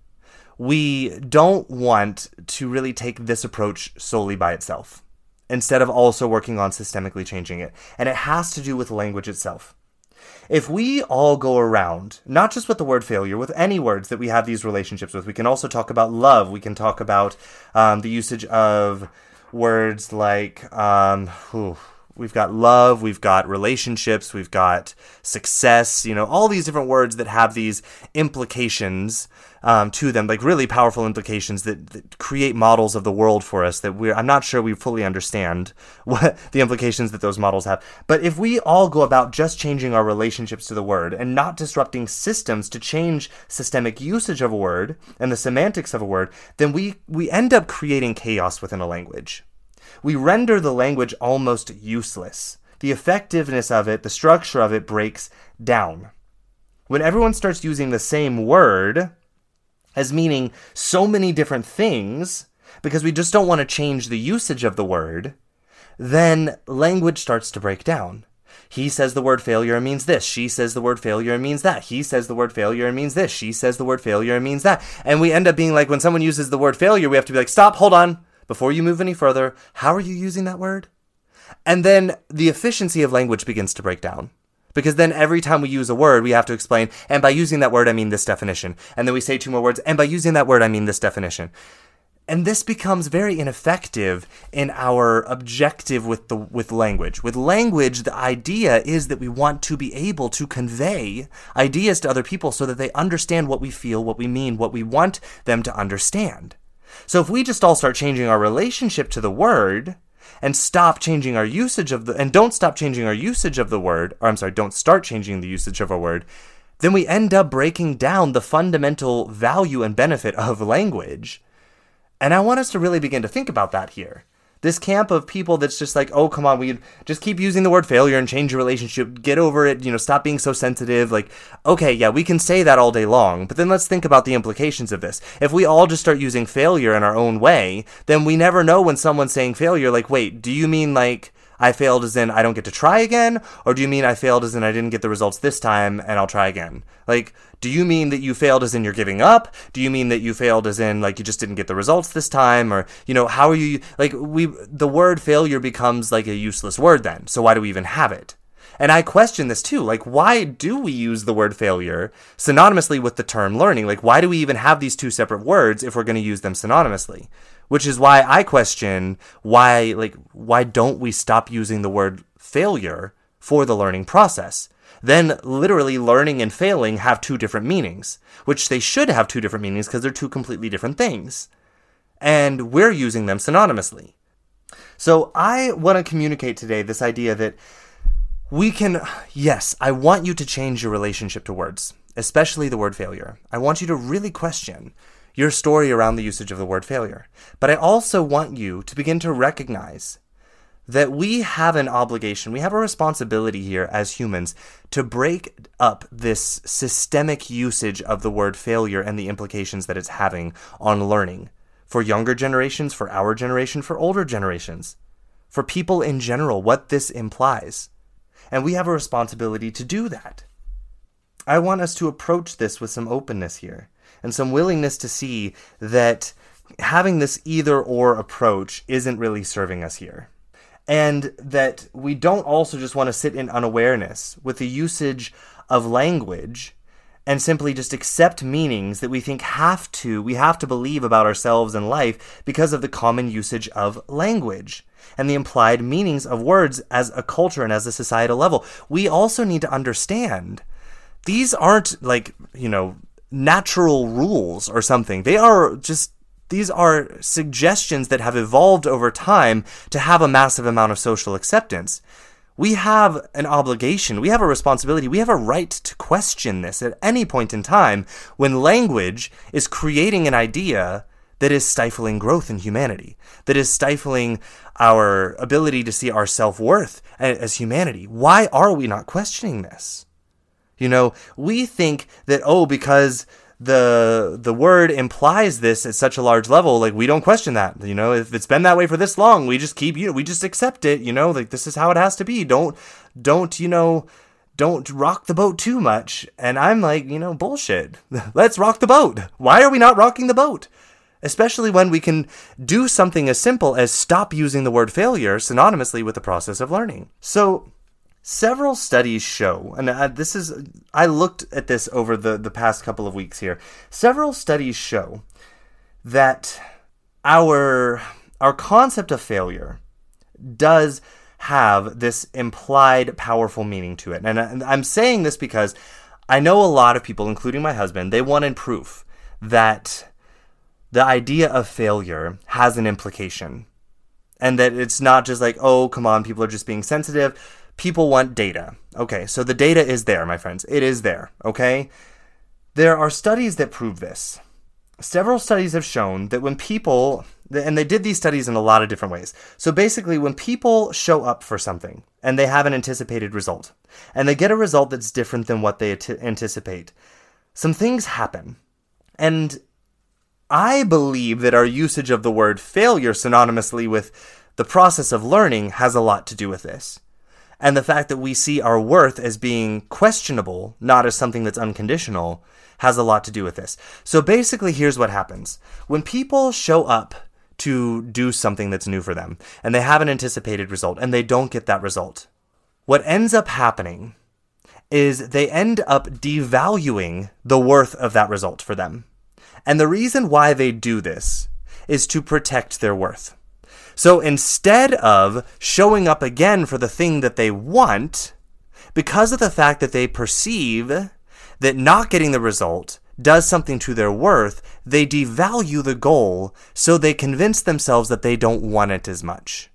we don't want to really take this approach solely by itself instead of also working on systemically changing it. And it has to do with language itself. If we all go around, not just with the word failure, with any words that we have these relationships with, we can also talk about love. We can talk about um, the usage of words like, um, we've got love, we've got relationships, we've got success, you know, all these different words that have these implications um, to them, like really powerful implications that, that, create models of the world for us that we're, I'm not sure we fully understand what the implications that those models have. But if we all go about just changing our relationships to the word and not disrupting systems to change systemic usage of a word and the semantics of a word, then we, we end up creating chaos within a language. We render the language almost useless. The effectiveness of it, the structure of it breaks down. When everyone starts using the same word, as meaning so many different things because we just don't want to change the usage of the word, then language starts to break down. He says the word failure means this. She says the word failure means that. He says the word failure means this. She says the word failure means that. And we end up being like, when someone uses the word failure, we have to be like, stop, hold on. Before you move any further, how are you using that word? And then the efficiency of language begins to break down. Because then every time we use a word, we have to explain, and by using that word, I mean this definition. And then we say two more words, and by using that word, I mean this definition. And this becomes very ineffective in our objective with the with language. With language, the idea is that we want to be able to convey ideas to other people so that they understand what we feel, what we mean, what we want them to understand. So if we just all start changing our relationship to the word, and stop changing our usage of the and don't stop changing our usage of the word or I'm sorry don't start changing the usage of a word then we end up breaking down the fundamental value and benefit of language. And I want us to really begin to think about that here this camp of people that's just like, oh, come on, we just keep using the word failure and change your relationship, get over it, you know, stop being so sensitive. Like, okay, yeah, we can say that all day long, but then let's think about the implications of this. If we all just start using failure in our own way, then we never know when someone's saying failure, like, wait, do you mean like, I failed as in I don't get to try again? Or do you mean I failed as in I didn't get the results this time and I'll try again? Like, do you mean that you failed as in you're giving up? Do you mean that you failed as in like you just didn't get the results this time? Or, you know, how are you like we the word failure becomes like a useless word then. So why do we even have it? And I question this too. Like, why do we use the word failure synonymously with the term learning? Like, why do we even have these two separate words if we're going to use them synonymously? Which is why I question why like why don't we stop using the word failure for the learning process? Then literally learning and failing have two different meanings, which they should have two different meanings because they're two completely different things. And we're using them synonymously. So I want to communicate today this idea that we can yes, I want you to change your relationship to words, especially the word failure. I want you to really question your story around the usage of the word failure. But I also want you to begin to recognize that we have an obligation, we have a responsibility here as humans to break up this systemic usage of the word failure and the implications that it's having on learning for younger generations, for our generation, for older generations, for people in general, what this implies. And we have a responsibility to do that. I want us to approach this with some openness here and some willingness to see that having this either or approach isn't really serving us here. And that we don't also just want to sit in unawareness with the usage of language and simply just accept meanings that we think have to, we have to believe about ourselves and life because of the common usage of language and the implied meanings of words as a culture and as a societal level. We also need to understand these aren't like, you know, natural rules or something. They are just these are suggestions that have evolved over time to have a massive amount of social acceptance. We have an obligation, we have a responsibility, we have a right to question this at any point in time when language is creating an idea that is stifling growth in humanity, that is stifling our ability to see our self worth as humanity. Why are we not questioning this? You know, we think that oh because the the word implies this at such a large level like we don't question that. You know if it's been that way for this long we just keep you know, we just accept it you know like this is how it has to be. Don't don't you know don't rock the boat too much. And i'm like you know bullshit. Let's rock the boat. Why are we not rocking the boat? Especially when we can do something as simple as stop using the word failure synonymously with the process of learning. So Several studies show, and uh, this is, I looked at this over the, the past couple of weeks here. Several studies show that our, our concept of failure does have this implied powerful meaning to it. And I'm saying this because I know a lot of people, including my husband, they wanted proof that the idea of failure has an implication. And that it's not just like, oh, come on, people are just being sensitive. People want data. Okay, so the data is there, my friends. It is there, okay? There are studies that prove this. Several studies have shown that when people, and they did these studies in a lot of different ways. So basically, when people show up for something and they have an anticipated result, and they get a result that's different than what they anticipate, some things happen. And I believe that our usage of the word failure synonymously with the process of learning has a lot to do with this. And the fact that we see our worth as being questionable, not as something that's unconditional, has a lot to do with this. So basically, here's what happens when people show up to do something that's new for them and they have an anticipated result and they don't get that result, what ends up happening is they end up devaluing the worth of that result for them. And the reason why they do this is to protect their worth. So instead of showing up again for the thing that they want, because of the fact that they perceive that not getting the result does something to their worth, they devalue the goal, so they convince themselves that they don't want it as much.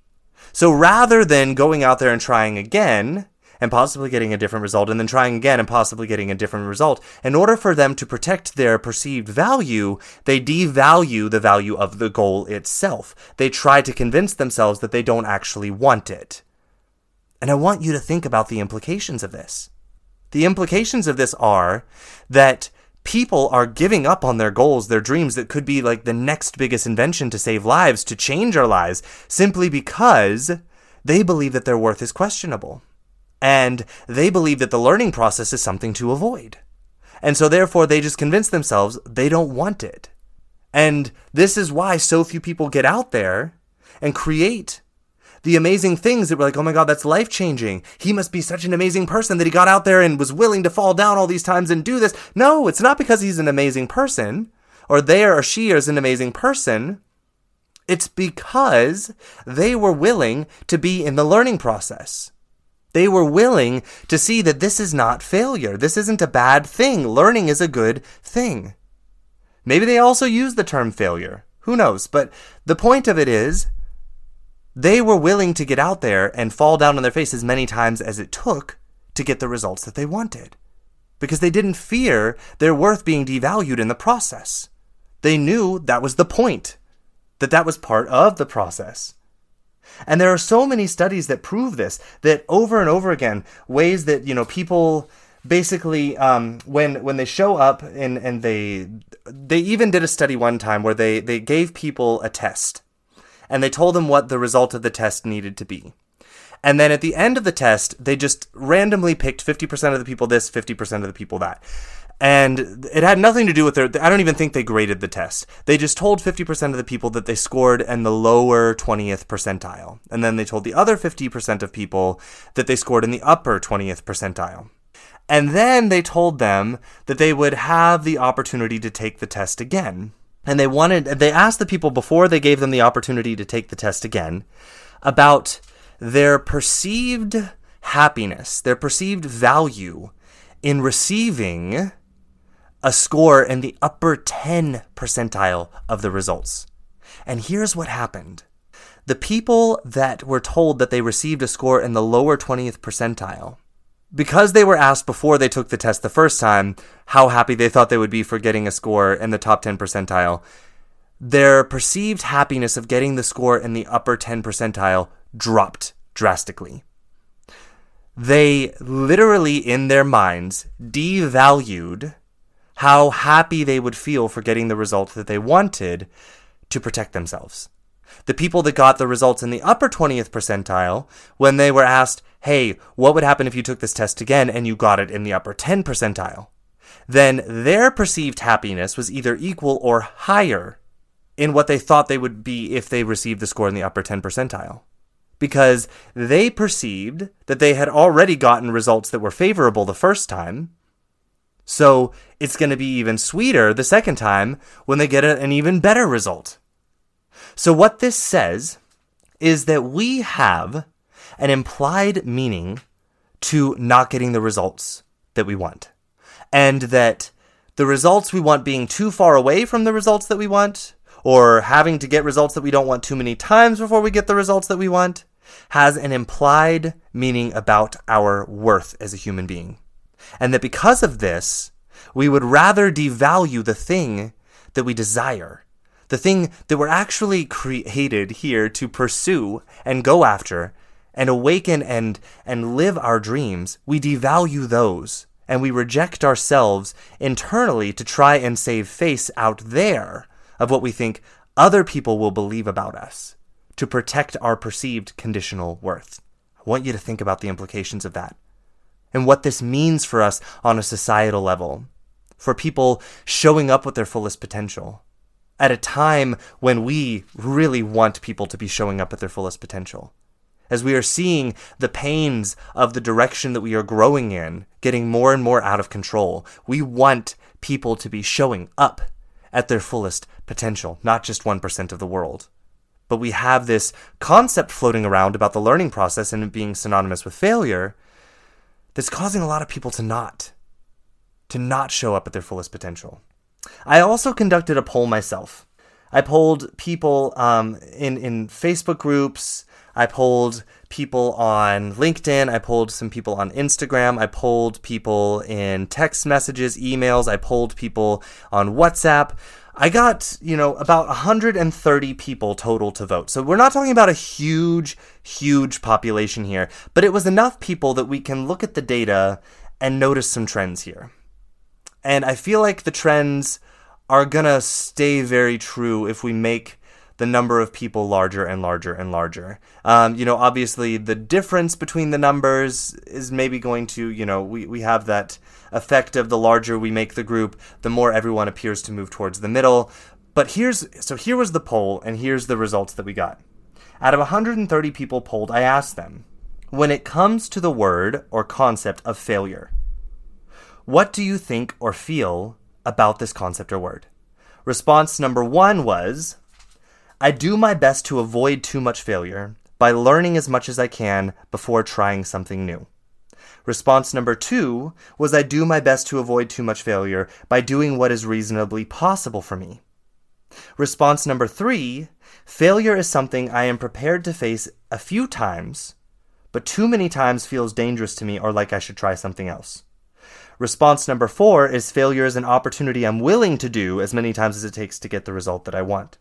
So rather than going out there and trying again, and possibly getting a different result, and then trying again and possibly getting a different result. In order for them to protect their perceived value, they devalue the value of the goal itself. They try to convince themselves that they don't actually want it. And I want you to think about the implications of this. The implications of this are that people are giving up on their goals, their dreams that could be like the next biggest invention to save lives, to change our lives, simply because they believe that their worth is questionable. And they believe that the learning process is something to avoid. And so therefore they just convince themselves they don't want it. And this is why so few people get out there and create the amazing things that were like, oh my God, that's life changing. He must be such an amazing person that he got out there and was willing to fall down all these times and do this. No, it's not because he's an amazing person or they or she is an amazing person. It's because they were willing to be in the learning process. They were willing to see that this is not failure. This isn't a bad thing. Learning is a good thing. Maybe they also use the term failure. Who knows? But the point of it is, they were willing to get out there and fall down on their face as many times as it took to get the results that they wanted. Because they didn't fear their worth being devalued in the process. They knew that was the point, that that was part of the process. And there are so many studies that prove this, that over and over again, ways that, you know, people basically um, when when they show up and and they they even did a study one time where they they gave people a test and they told them what the result of the test needed to be. And then at the end of the test they just randomly picked 50% of the people this 50% of the people that and it had nothing to do with their i don't even think they graded the test. They just told 50% of the people that they scored in the lower 20th percentile. And then they told the other 50% of people that they scored in the upper 20th percentile. And then they told them that they would have the opportunity to take the test again. And they wanted they asked the people before they gave them the opportunity to take the test again about their perceived happiness their perceived value in receiving a score in the upper 10 percentile of the results. And here's what happened. The people that were told that they received a score in the lower 20th percentile, because they were asked before they took the test the first time how happy they thought they would be for getting a score in the top 10 percentile, their perceived happiness of getting the score in the upper 10 percentile dropped drastically. They literally, in their minds, devalued how happy they would feel for getting the result that they wanted to protect themselves. The people that got the results in the upper 20th percentile, when they were asked, hey, what would happen if you took this test again and you got it in the upper 10 percentile? Then their perceived happiness was either equal or higher in what they thought they would be if they received the score in the upper 10 percentile. Because they perceived that they had already gotten results that were favorable the first time, so it's going to be even sweeter the second time when they get an even better result. So what this says is that we have an implied meaning to not getting the results that we want. And that the results we want being too far away from the results that we want, or having to get results that we don't want too many times before we get the results that we want, has an implied meaning about our worth as a human being. And that because of this, we would rather devalue the thing that we desire, the thing that we're actually created here to pursue and go after and awaken and, and live our dreams. We devalue those and we reject ourselves internally to try and save face out there of what we think other people will believe about us to protect our perceived conditional worth. I want you to think about the implications of that and what this means for us on a societal level, for people showing up with their fullest potential at a time when we really want people to be showing up at their fullest potential. As we are seeing the pains of the direction that we are growing in getting more and more out of control, we want people to be showing up at their fullest potential, not just 1% of the world. But we have this concept floating around about the learning process and it being synonymous with failure that's causing a lot of people to not to not show up at their fullest potential. I also conducted a poll myself. I polled people um, in in Facebook groups. I polled people on LinkedIn. I polled some people on Instagram. I polled people in text messages, emails. I polled people on WhatsApp. I got, you know, about 130 people total to vote. So we're not talking about a huge, huge population here, but it was enough people that we can look at the data and notice some trends here. And I feel like the trends are gonna stay very true if we make the number of people larger and larger and larger. Um, you know, obviously the difference between the numbers is maybe going to, you know, we, we have that effect of the larger we make the group, the more everyone appears to move towards the middle. But here's so here was the poll, and here's the results that we got. Out of 130 people polled, I asked them, when it comes to the word or concept of failure, what do you think or feel about this concept or word? Response number one was I do my best to avoid too much failure by learning as much as I can before trying something new. Response number two was I do my best to avoid too much failure by doing what is reasonably possible for me. Response number three failure is something I am prepared to face a few times, but too many times feels dangerous to me or like I should try something else. Response number four is failure is an opportunity I'm willing to do as many times as it takes to get the result that I want.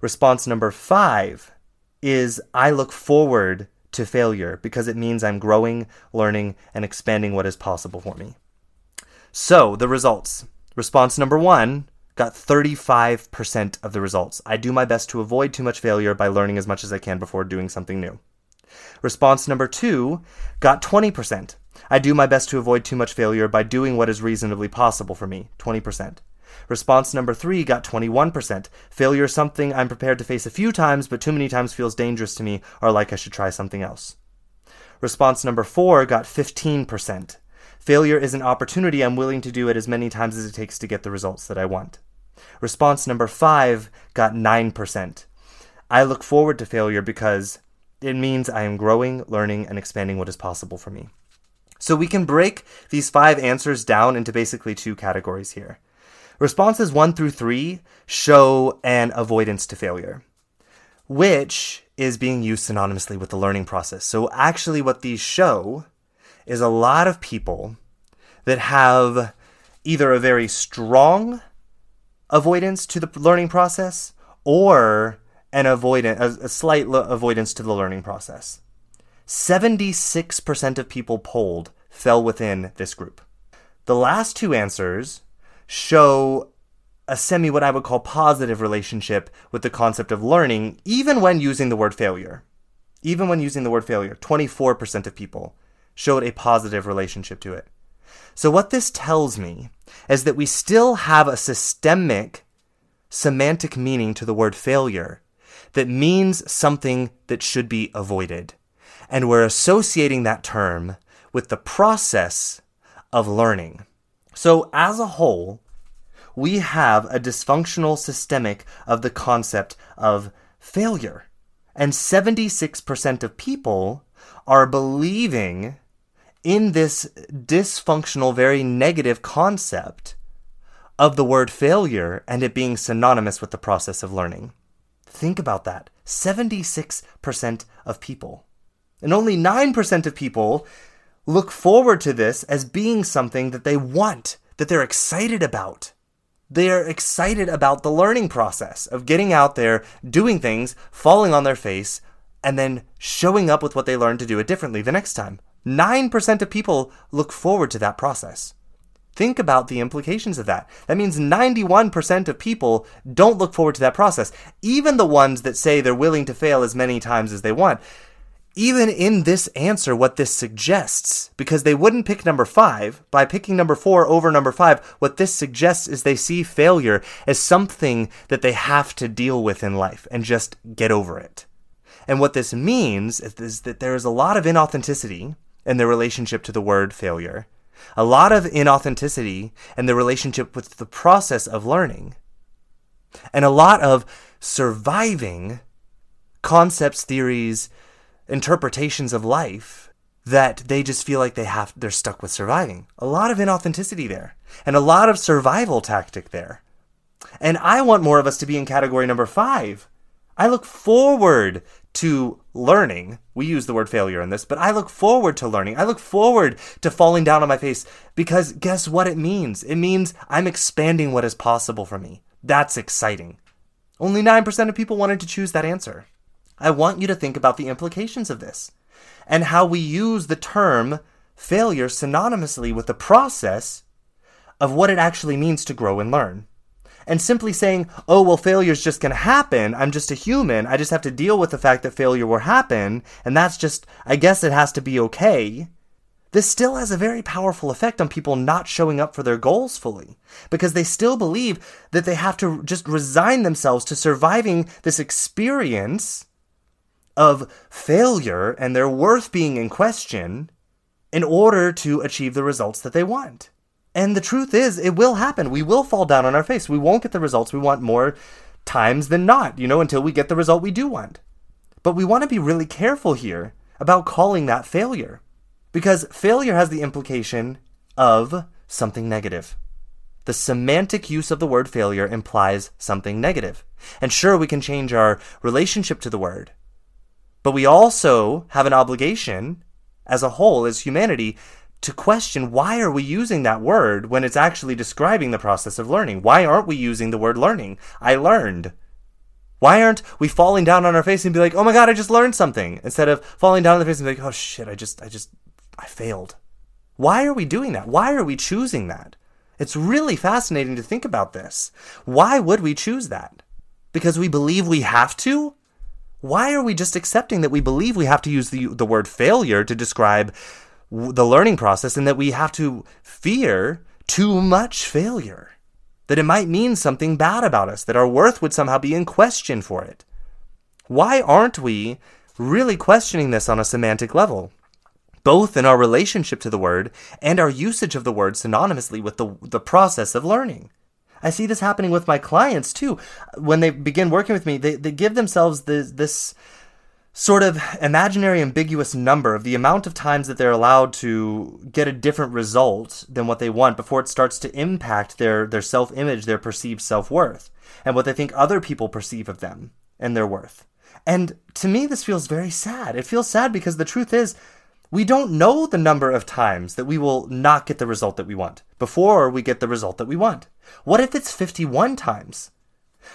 Response number five is I look forward to failure because it means I'm growing, learning, and expanding what is possible for me. So, the results. Response number one got 35% of the results. I do my best to avoid too much failure by learning as much as I can before doing something new. Response number two got 20%. I do my best to avoid too much failure by doing what is reasonably possible for me. 20%. Response number three got 21%. Failure is something I'm prepared to face a few times, but too many times feels dangerous to me or like I should try something else. Response number four got 15%. Failure is an opportunity I'm willing to do it as many times as it takes to get the results that I want. Response number five got 9%. I look forward to failure because it means I am growing, learning, and expanding what is possible for me. So we can break these five answers down into basically two categories here. Responses 1 through 3 show an avoidance to failure, which is being used synonymously with the learning process. So, actually, what these show is a lot of people that have either a very strong avoidance to the learning process or an avoidance, a, a slight lo- avoidance to the learning process. 76% of people polled fell within this group. The last two answers show a semi what I would call positive relationship with the concept of learning, even when using the word failure. Even when using the word failure, 24% of people showed a positive relationship to it. So, what this tells me is that we still have a systemic semantic meaning to the word failure that means something that should be avoided. And we're associating that term with the process of learning. So, as a whole, we have a dysfunctional systemic of the concept of failure. And 76% of people are believing in this dysfunctional, very negative concept of the word failure and it being synonymous with the process of learning. Think about that 76% of people. And only 9% of people look forward to this as being something that they want, that they're excited about. They're excited about the learning process of getting out there, doing things, falling on their face, and then showing up with what they learned to do it differently the next time. 9% of people look forward to that process. Think about the implications of that. That means 91% of people don't look forward to that process. Even the ones that say they're willing to fail as many times as they want. Even in this answer, what this suggests, because they wouldn't pick number five, by picking number four over number five, what this suggests is they see failure as something that they have to deal with in life and just get over it. And what this means is that there is a lot of inauthenticity in their relationship to the word failure, a lot of inauthenticity in the relationship with the process of learning, and a lot of surviving concepts, theories, interpretations of life that they just feel like they have they're stuck with surviving. A lot of inauthenticity there and a lot of survival tactic there. And I want more of us to be in category number 5. I look forward to learning. We use the word failure in this, but I look forward to learning. I look forward to falling down on my face because guess what it means? It means I'm expanding what is possible for me. That's exciting. Only 9% of people wanted to choose that answer. I want you to think about the implications of this and how we use the term failure synonymously with the process of what it actually means to grow and learn and simply saying, oh, well, failure is just to happen. I'm just a human. I just have to deal with the fact that failure will happen. And that's just, I guess it has to be okay. This still has a very powerful effect on people not showing up for their goals fully because they still believe that they have to just resign themselves to surviving this experience of failure and their worth being in question in order to achieve the results that they want. And the truth is, it will happen. We will fall down on our face. We won't get the results we want more times than not, you know, until we get the result we do want. But we want to be really careful here about calling that failure. Because failure has the implication of something negative. The semantic use of the word failure implies something negative. And sure, we can change our relationship to the word. But we also have an obligation as a whole, as humanity, to question why are we using that word when it's actually describing the process of learning? Why aren't we using the word learning? I learned. Why aren't we falling down on our face and be like, "Oh my god, I just learned something," instead of falling down on the face and be like, "Oh shit, I just I just I failed." Why are we doing that? Why are we choosing that? It's really fascinating to think about this. Why would we choose that? Because we believe we have to? Why are we just accepting that we believe we have to use the, the word failure to describe the learning process and that we have to fear too much failure. That it might mean something bad about us, that our worth would somehow be in question for it. Why aren't we really questioning this on a semantic level? Both in our relationship to the word and our usage of the word synonymously with the, the process of learning. I see this happening with my clients too. When they begin working with me, they, they give themselves this, this sort of imaginary ambiguous number of the amount of times that they're allowed to get a different result than what they want before it starts to impact their their self-image, their perceived self-worth, and what they think other people perceive of them and their worth. And to me this feels very sad. It feels sad because the truth is we don't know the number of times that we will not get the result that we want before we get the result that we want. What if it's 51 times?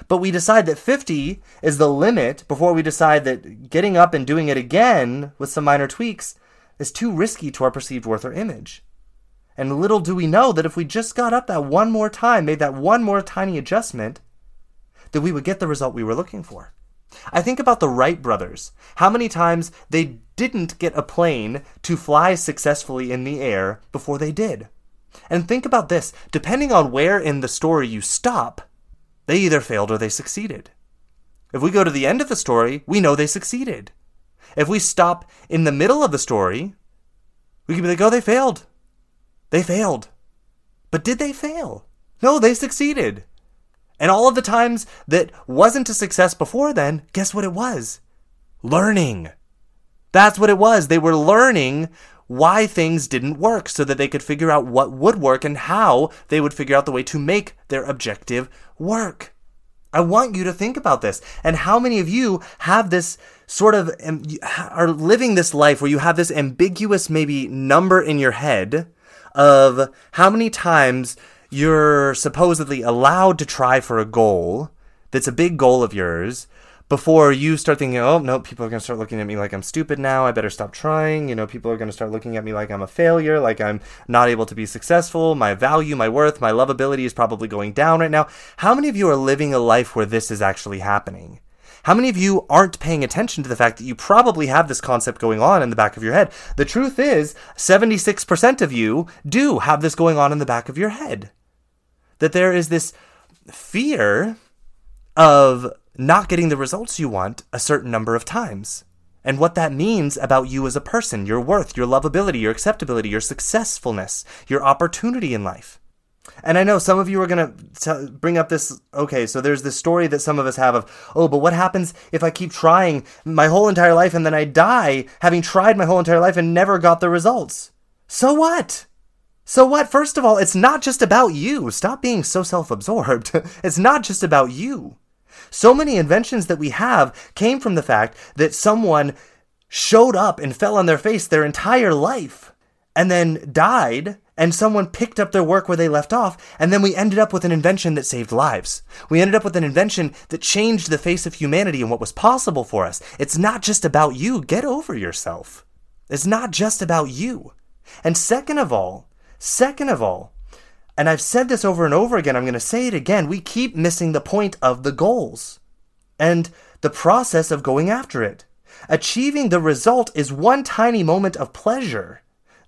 But we decide that 50 is the limit before we decide that getting up and doing it again with some minor tweaks is too risky to our perceived worth or image. And little do we know that if we just got up that one more time, made that one more tiny adjustment, that we would get the result we were looking for. I think about the Wright brothers. How many times they didn't get a plane to fly successfully in the air before they did. And think about this depending on where in the story you stop, they either failed or they succeeded. If we go to the end of the story, we know they succeeded. If we stop in the middle of the story, we can be like, oh, they failed. They failed. But did they fail? No, they succeeded. And all of the times that wasn't a success before then, guess what it was? Learning. That's what it was. They were learning why things didn't work so that they could figure out what would work and how they would figure out the way to make their objective work. I want you to think about this. And how many of you have this sort of are living this life where you have this ambiguous maybe number in your head of how many times you're supposedly allowed to try for a goal that's a big goal of yours before you start thinking, oh, no, people are going to start looking at me like I'm stupid now. I better stop trying. You know, people are going to start looking at me like I'm a failure, like I'm not able to be successful. My value, my worth, my lovability is probably going down right now. How many of you are living a life where this is actually happening? How many of you aren't paying attention to the fact that you probably have this concept going on in the back of your head? The truth is, 76% of you do have this going on in the back of your head. That there is this fear of not getting the results you want a certain number of times. And what that means about you as a person, your worth, your lovability, your acceptability, your successfulness, your opportunity in life. And I know some of you are going to bring up this. Okay, so there's this story that some of us have of, oh, but what happens if I keep trying my whole entire life and then I die having tried my whole entire life and never got the results? So what? So what? First of all, it's not just about you. Stop being so self absorbed. it's not just about you. So many inventions that we have came from the fact that someone showed up and fell on their face their entire life and then died and someone picked up their work where they left off, and then we ended up with an invention that saved lives. We ended up with an invention that changed the face of humanity and what was possible for us. It's not just about you. Get over yourself. It's not just about you. And second of all, second of all, and I've said this over and over again, I'm going to say it again. We keep missing the point of the goals and the process of going after it. Achieving the result is one tiny moment of pleasure.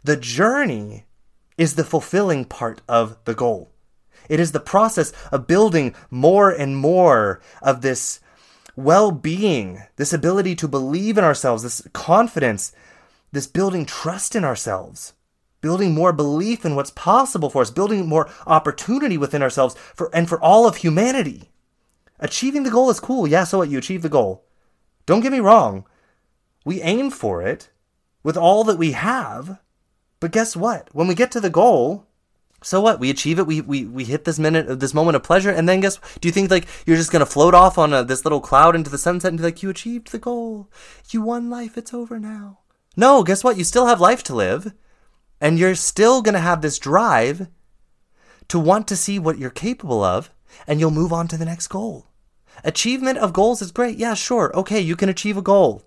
The journey is the fulfilling part of the goal. It is the process of building more and more of this well being, this ability to believe in ourselves, this confidence, this building trust in ourselves building more belief in what's possible for us, building more opportunity within ourselves for and for all of humanity. Achieving the goal is cool. Yeah, so what? You achieve the goal. Don't get me wrong. We aim for it with all that we have. But guess what? When we get to the goal, so what? We achieve it. We we, we hit this minute, this moment of pleasure, and then guess? Do you think like you're just gonna float off on a, this little cloud into the sunset and be like, you achieved the goal, you won life, it's over now? No, guess what? You still have life to live. And you're still going to have this drive to want to see what you're capable of, and you'll move on to the next goal. Achievement of goals is great. Yeah, sure. Okay, you can achieve a goal.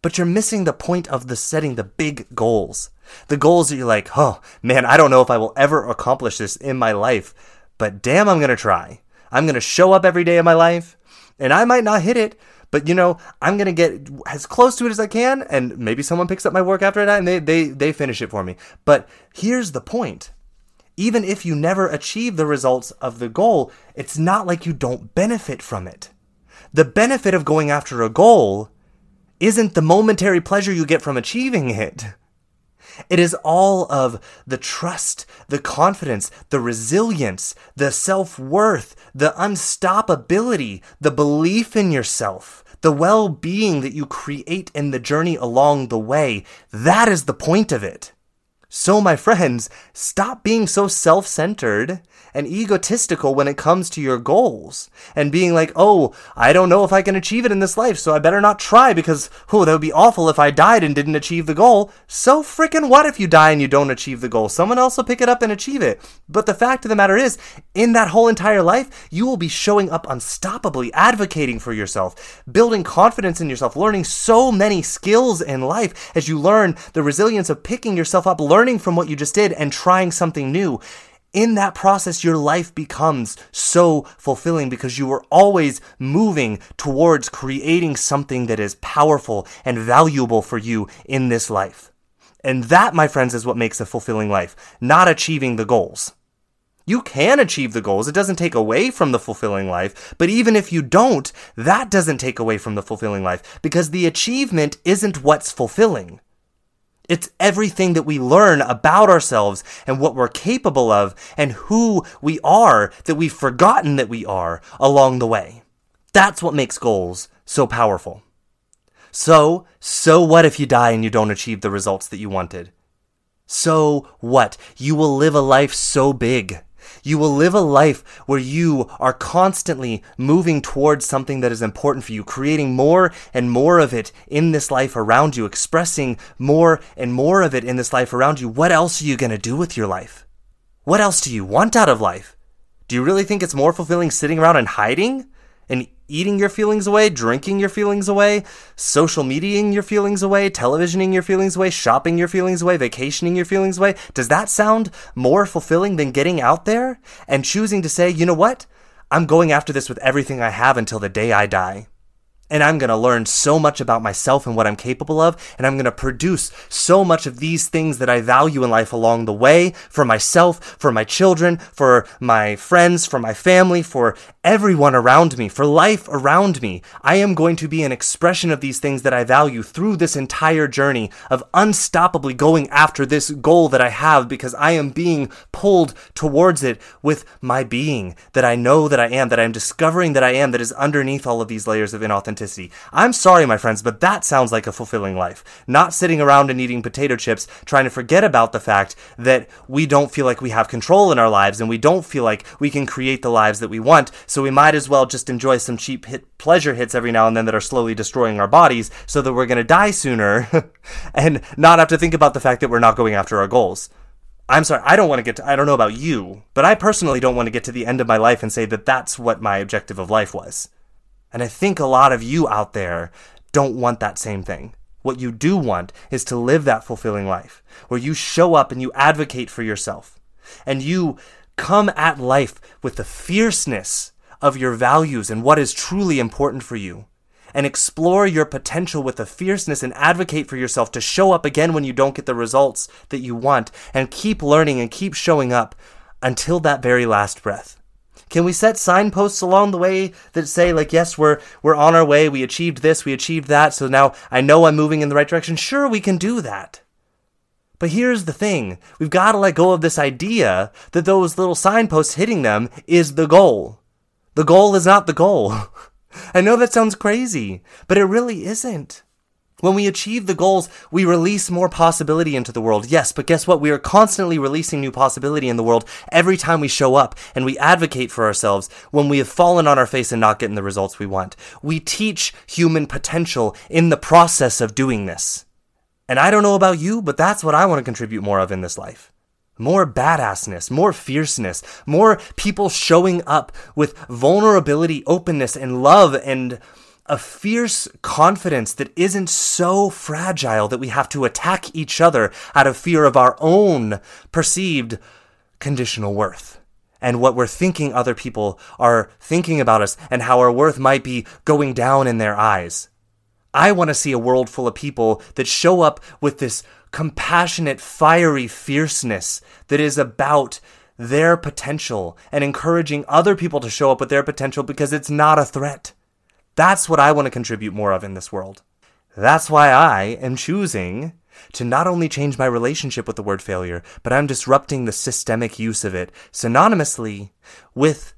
But you're missing the point of the setting the big goals. The goals that you're like, oh man, I don't know if I will ever accomplish this in my life, but damn, I'm going to try. I'm going to show up every day of my life, and I might not hit it, but you know, I'm gonna get as close to it as I can, and maybe someone picks up my work after that and they they they finish it for me. But here's the point. Even if you never achieve the results of the goal, it's not like you don't benefit from it. The benefit of going after a goal isn't the momentary pleasure you get from achieving it. It is all of the trust, the confidence, the resilience, the self worth, the unstoppability, the belief in yourself, the well being that you create in the journey along the way. That is the point of it. So, my friends, stop being so self centered and egotistical when it comes to your goals and being like, oh, I don't know if I can achieve it in this life, so I better not try because, oh, that would be awful if I died and didn't achieve the goal. So freaking what if you die and you don't achieve the goal? Someone else will pick it up and achieve it. But the fact of the matter is, in that whole entire life, you will be showing up unstoppably, advocating for yourself, building confidence in yourself, learning so many skills in life as you learn the resilience of picking yourself up, learning from what you just did, and trying something new in that process, your life becomes so fulfilling because you are always moving towards creating something that is powerful and valuable for you in this life. And that, my friends, is what makes a fulfilling life, not achieving the goals. You can achieve the goals. It doesn't take away from the fulfilling life. But even if you don't, that doesn't take away from the fulfilling life because the achievement isn't what's fulfilling. It's everything that we learn about ourselves and what we're capable of and who we are that we've forgotten that we are along the way. That's what makes goals so powerful. So, so what if you die and you don't achieve the results that you wanted? So what? You will live a life so big. You will live a life where you are constantly moving towards something that is important for you, creating more and more of it in this life around you, expressing more and more of it in this life around you. What else are you going to do with your life? What else do you want out of life? Do you really think it's more fulfilling sitting around and hiding? And eating your feelings away, drinking your feelings away, social mediaing your feelings away, televisioning your feelings away, shopping your feelings away, vacationing your feelings away. Does that sound more fulfilling than getting out there and choosing to say, you know what? I'm going after this with everything I have until the day I die and I'm going to learn so much about myself and what I'm capable of, and I'm going to produce so much of these things that I value in life along the way for myself, for my children, for my friends, for my family, for everyone around me, for life around me. I am going to be an expression of these things that I value through this entire journey of unstoppably going after this goal that I have because I am being pulled towards it with my being that I know that I am, that I'm discovering that I am, that is underneath all of these layers of inauthenticity. I'm sorry, my friends, but that sounds like a fulfilling life. Not sitting around and eating potato chips, trying to forget about the fact that we don't feel like we have control in our lives and we don't feel like we can create the lives that we want. We might as well just enjoy some cheap hit pleasure hits every now and then that are slowly destroying our bodies so that we're going to die sooner and not have to think about the fact that we're not going after our goals. I'm sorry, I don't want to get to, I don't know about you, but I personally don't want to get to the end of my life and say that that's what my objective of life was. And I think a lot of you out there don't want that same thing. What you do want is to live that fulfilling life where you show up and you advocate for yourself and you come at life with the fierceness of your values and what is truly important for you and explore your potential with the fierceness and advocate for yourself to show up again when you don't get the results that you want and keep learning and keep showing up until that very last breath. Can we set signposts along the way that say like yes, we're we're on our way, we achieved this, we achieved that, so now I know I'm moving in the right direction? Sure, we can do that. But here's the thing. We've got to let go of this idea that those little signposts hitting them is the goal. The goal is not the goal. I know that sounds crazy, but it really isn't. When we achieve the goals, we release more possibility into the world. Yes, but guess what? We are constantly releasing new possibility in the world every time we show up and we advocate for ourselves when we have fallen on our face and not getting the results we want. We teach human potential in the process of doing this. And I don't know about you, but that's what I want to contribute more of in this life. More badassness, more fierceness, more people showing up with vulnerability, openness, and love and a fierce confidence that isn't so fragile that we have to attack each other out of fear of our own perceived conditional worth and what we're thinking other people are thinking about us and how our worth might be going down in their eyes. I want to see a world full of people that show up with this compassionate, fiery fierceness that is about their potential and encouraging other people to show up with their potential because it's not a threat. That's what I want to contribute more of in this world. That's why I am choosing to not only change my relationship with the word failure, but I'm disrupting the systemic use of it synonymously with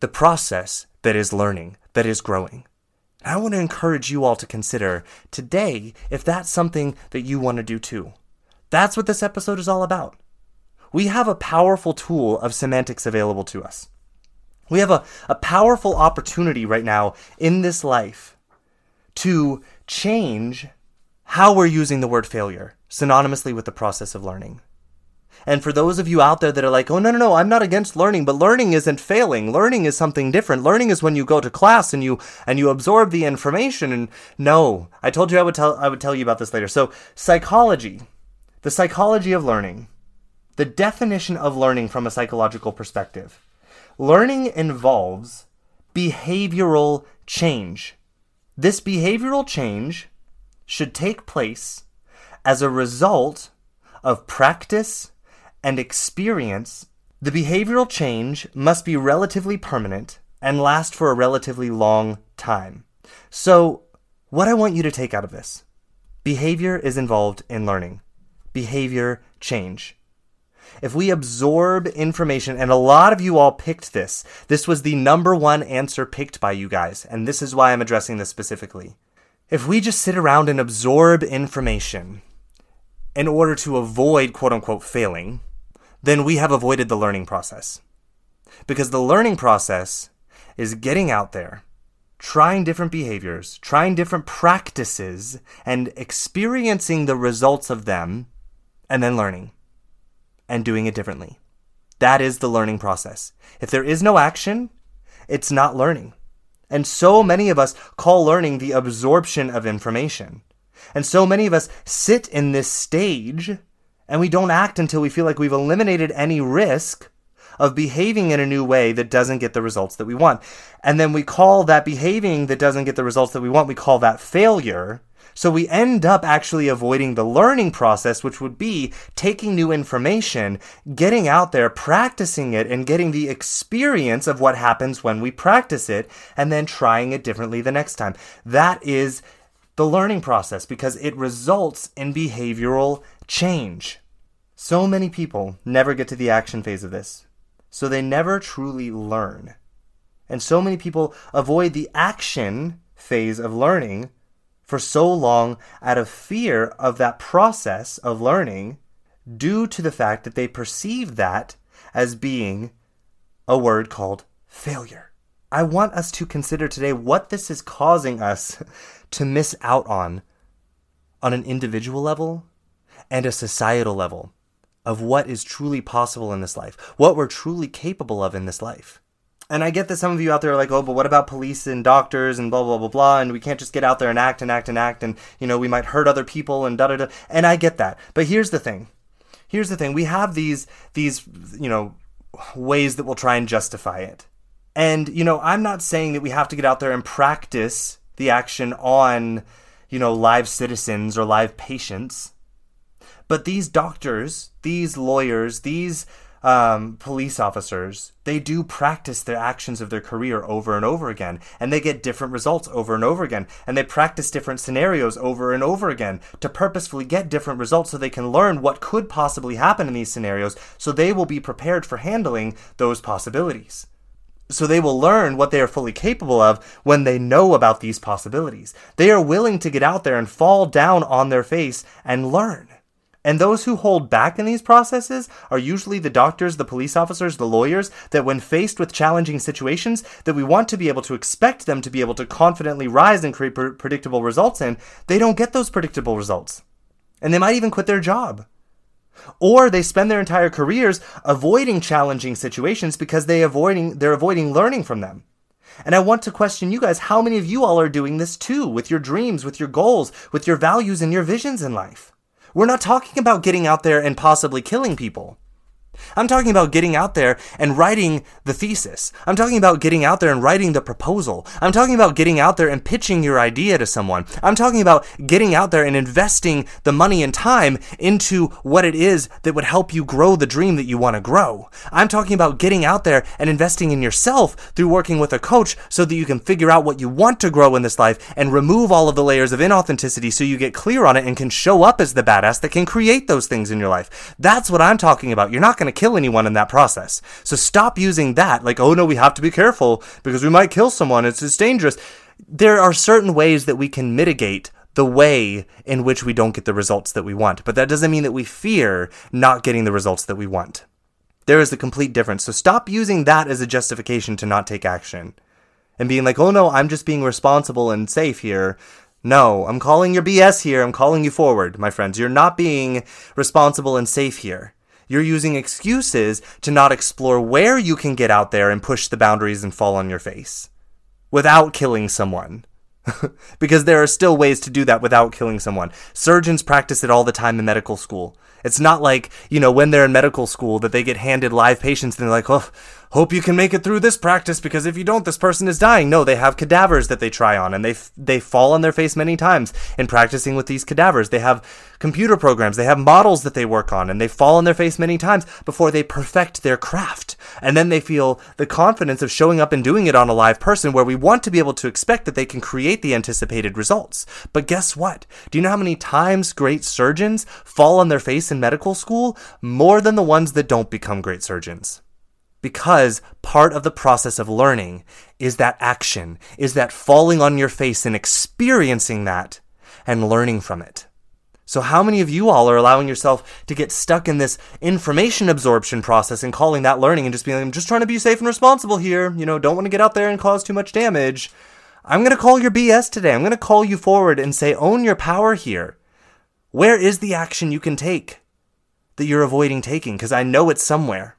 the process that is learning, that is growing. I want to encourage you all to consider today if that's something that you want to do too. That's what this episode is all about. We have a powerful tool of semantics available to us. We have a, a powerful opportunity right now in this life to change how we're using the word failure synonymously with the process of learning. And for those of you out there that are like, oh, no, no, no, I'm not against learning, but learning isn't failing. Learning is something different. Learning is when you go to class and you, and you absorb the information. And no, I told you I would tell, I would tell you about this later. So psychology, the psychology of learning, the definition of learning from a psychological perspective Learning involves behavioral change. This behavioral change should take place as a result of practice and experience. The behavioral change must be relatively permanent and last for a relatively long time. So, what I want you to take out of this behavior is involved in learning, behavior change if we absorb information, and a lot of you all picked this, this was the number one answer picked by you guys, and this is why I'm addressing this specifically. if we just sit around and absorb information in order to avoid quote unquote failing, then we have avoided the learning process. Because the learning process is getting out there, trying different behaviors, trying different practices, and experiencing the results of them, and then learning and doing it differently. That is the learning process. If there is no action, it's not learning. And so many of us call learning the absorption of information. And so many of us sit in this stage and we don't act until we feel like we've eliminated any risk of behaving in a new way that doesn't get the results that we want. And then we call that behaving that doesn't get the results that we want, we call that failure. So we end up actually avoiding the learning process, which would be taking new information, getting out there, practicing it, and getting the experience of what happens when we practice it, and then trying it differently the next time. That is the learning process because it results in behavioral change. So many people never get to the action phase of this, so they never truly learn. And so many people avoid the action phase of learning for so long out of fear of that process of learning due to the fact that they perceive that as being a word called failure. I want us to consider today what this is causing us to miss out on on an individual level and a societal level of what is truly possible in this life, what we're truly capable of in this life. And I get that some of you out there are like, oh, but what about police and doctors and blah, blah, blah, blah, and we can't just get out there and act and act and act, and, you know, we might hurt other people and da da da. And I get that. But here's the thing. Here's the thing. We have these, these, you know, ways that we'll try and justify it. And, you know, I'm not saying that we have to get out there and practice the action on, you know, live citizens or live patients. But these doctors, these lawyers, these um, police officers, they do practice their actions of their career over and over again, and they get different results over and over again, and they practice different scenarios over and over again to purposefully get different results so they can learn what could possibly happen in these scenarios so they will be prepared for handling those possibilities. So they will learn what they are fully capable of when they know about these possibilities. They are willing to get out there and fall down on their face and learn. And those who hold back in these processes are usually the doctors, the police officers, the lawyers that when faced with challenging situations that we want to be able to expect them to be able to confidently rise and create predictable results in, they don't get those predictable results. And they might even quit their job. Or they spend their entire careers avoiding challenging situations because they avoiding they're avoiding learning from them. And I want to question you guys how many of you all are doing this too with your dreams, with your goals, with your values and your visions in life? We're not talking about getting out there and possibly killing people. I'm talking about getting out there and writing the thesis. I'm talking about getting out there and writing the proposal. I'm talking about getting out there and pitching your idea to someone. I'm talking about getting out there and investing the money and time into what it is that would help you grow the dream that you want to grow. I'm talking about getting out there and investing in yourself through working with a coach so that you can figure out what you want to grow in this life and remove all of the layers of inauthenticity so you get clear on it and can show up as the badass that can create those things in your life. That's what I'm talking about. You're not going to kill anyone in that process. So stop using that like, oh no, we have to be careful because we might kill someone. It's, it's dangerous. There are certain ways that we can mitigate the way in which we don't get the results that we want. But that doesn't mean that we fear not getting the results that we want. There is a complete difference. So stop using that as a justification to not take action. And being like, oh no, I'm just being responsible and safe here. No, I'm calling your BS here. I'm calling you forward, my friends. You're not being responsible and safe here. You're using excuses to not explore where you can get out there and push the boundaries and fall on your face without killing someone. because there are still ways to do that without killing someone. Surgeons practice it all the time in medical school. It's not like, you know, when they're in medical school that they get handed live patients and they're like, oh, hope you can make it through this practice because if you don't, this person is dying. No, they have cadavers that they try on and they, f- they fall on their face many times in practicing with these cadavers. They have computer programs, they have models that they work on and they fall on their face many times before they perfect their craft. And then they feel the confidence of showing up and doing it on a live person where we want to be able to expect that they can create the anticipated results. But guess what? Do you know how many times great surgeons fall on their face in medical school? More than the ones that don't become great surgeons. Because part of the process of learning is that action, is that falling on your face and experiencing that and learning from it. So, how many of you all are allowing yourself to get stuck in this information absorption process and calling that learning and just being like, I'm just trying to be safe and responsible here, you know, don't want to get out there and cause too much damage? I'm going to call your BS today. I'm going to call you forward and say, own your power here. Where is the action you can take that you're avoiding taking? Because I know it's somewhere.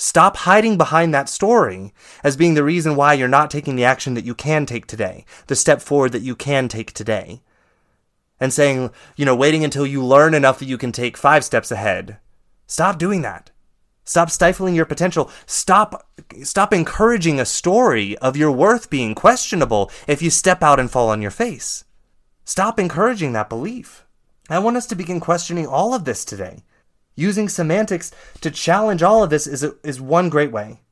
Stop hiding behind that story as being the reason why you're not taking the action that you can take today, the step forward that you can take today. And saying, you know, waiting until you learn enough that you can take five steps ahead. Stop doing that. Stop stifling your potential. Stop stop encouraging a story of your worth being questionable if you step out and fall on your face. Stop encouraging that belief. I want us to begin questioning all of this today. Using semantics to challenge all of this is, a, is one great way.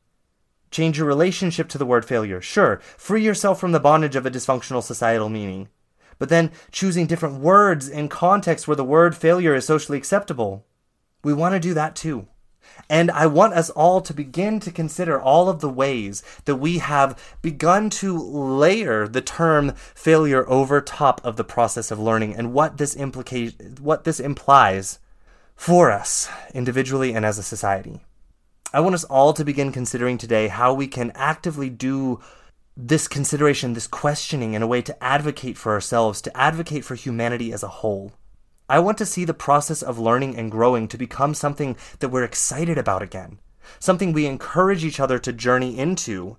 Change your relationship to the word failure. Sure, free yourself from the bondage of a dysfunctional societal meaning. But then choosing different words in contexts where the word failure is socially acceptable. We want to do that too. And I want us all to begin to consider all of the ways that we have begun to layer the term failure over top of the process of learning and what this implica- what this implies for us individually and as a society. I want us all to begin considering today how we can actively do this consideration, this questioning in a way to advocate for ourselves, to advocate for humanity as a whole. I want to see the process of learning and growing to become something that we're excited about again, something we encourage each other to journey into.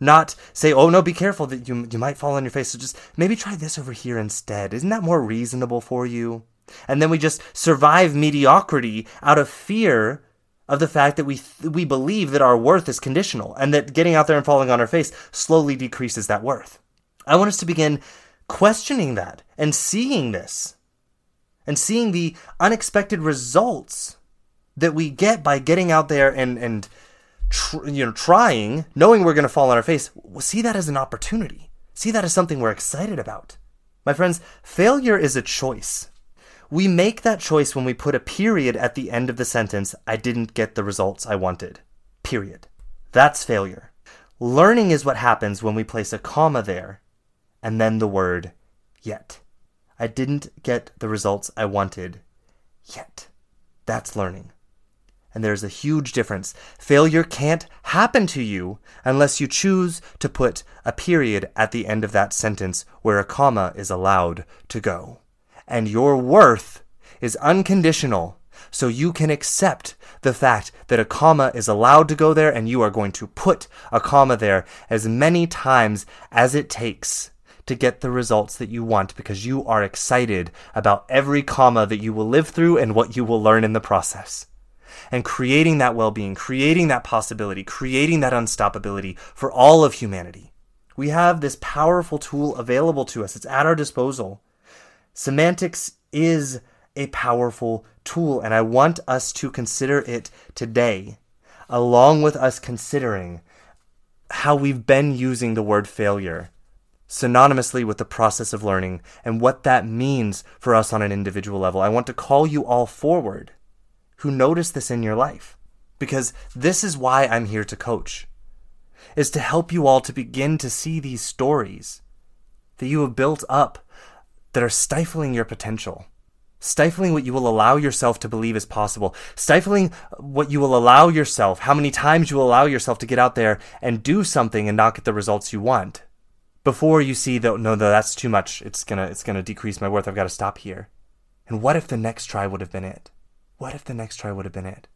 Not say, oh no, be careful that you, you might fall on your face. So just maybe try this over here instead. Isn't that more reasonable for you? And then we just survive mediocrity out of fear of the fact that we th- we believe that our worth is conditional and that getting out there and falling on our face slowly decreases that worth. I want us to begin questioning that and seeing this and seeing the unexpected results that we get by getting out there and and tr- you know trying, knowing we're going to fall on our face. See that as an opportunity. See that as something we're excited about. My friends, failure is a choice. We make that choice when we put a period at the end of the sentence, I didn't get the results I wanted. Period. That's failure. Learning is what happens when we place a comma there and then the word yet. I didn't get the results I wanted yet. That's learning. And there's a huge difference. Failure can't happen to you unless you choose to put a period at the end of that sentence where a comma is allowed to go and your worth is unconditional. So you can accept the fact that a comma is allowed to go there and you are going to put a comma there as many times as it takes to get the results that you want because you are excited about every comma that you will live through and what you will learn in the process. And creating that well being, creating that possibility, creating that unstoppability for all of humanity. We have this powerful tool available to us, it's at our disposal. Semantics is a powerful tool, and I want us to consider it today, along with us considering how we've been using the word failure synonymously with the process of learning and what that means for us on an individual level. I want to call you all forward who notice this in your life because this is why I'm here to coach is to help you all to begin to see these stories that you have built up that are stifling your potential, stifling what you will allow yourself to believe is possible, stifling what you will allow yourself, how many times you will allow yourself to get out there and do something and not get the results you want. Before you see that no, no, that's too much. It's gonna, it's gonna decrease my worth. I've got to stop here. And what if the next try would have been it? What if the next try would have been it?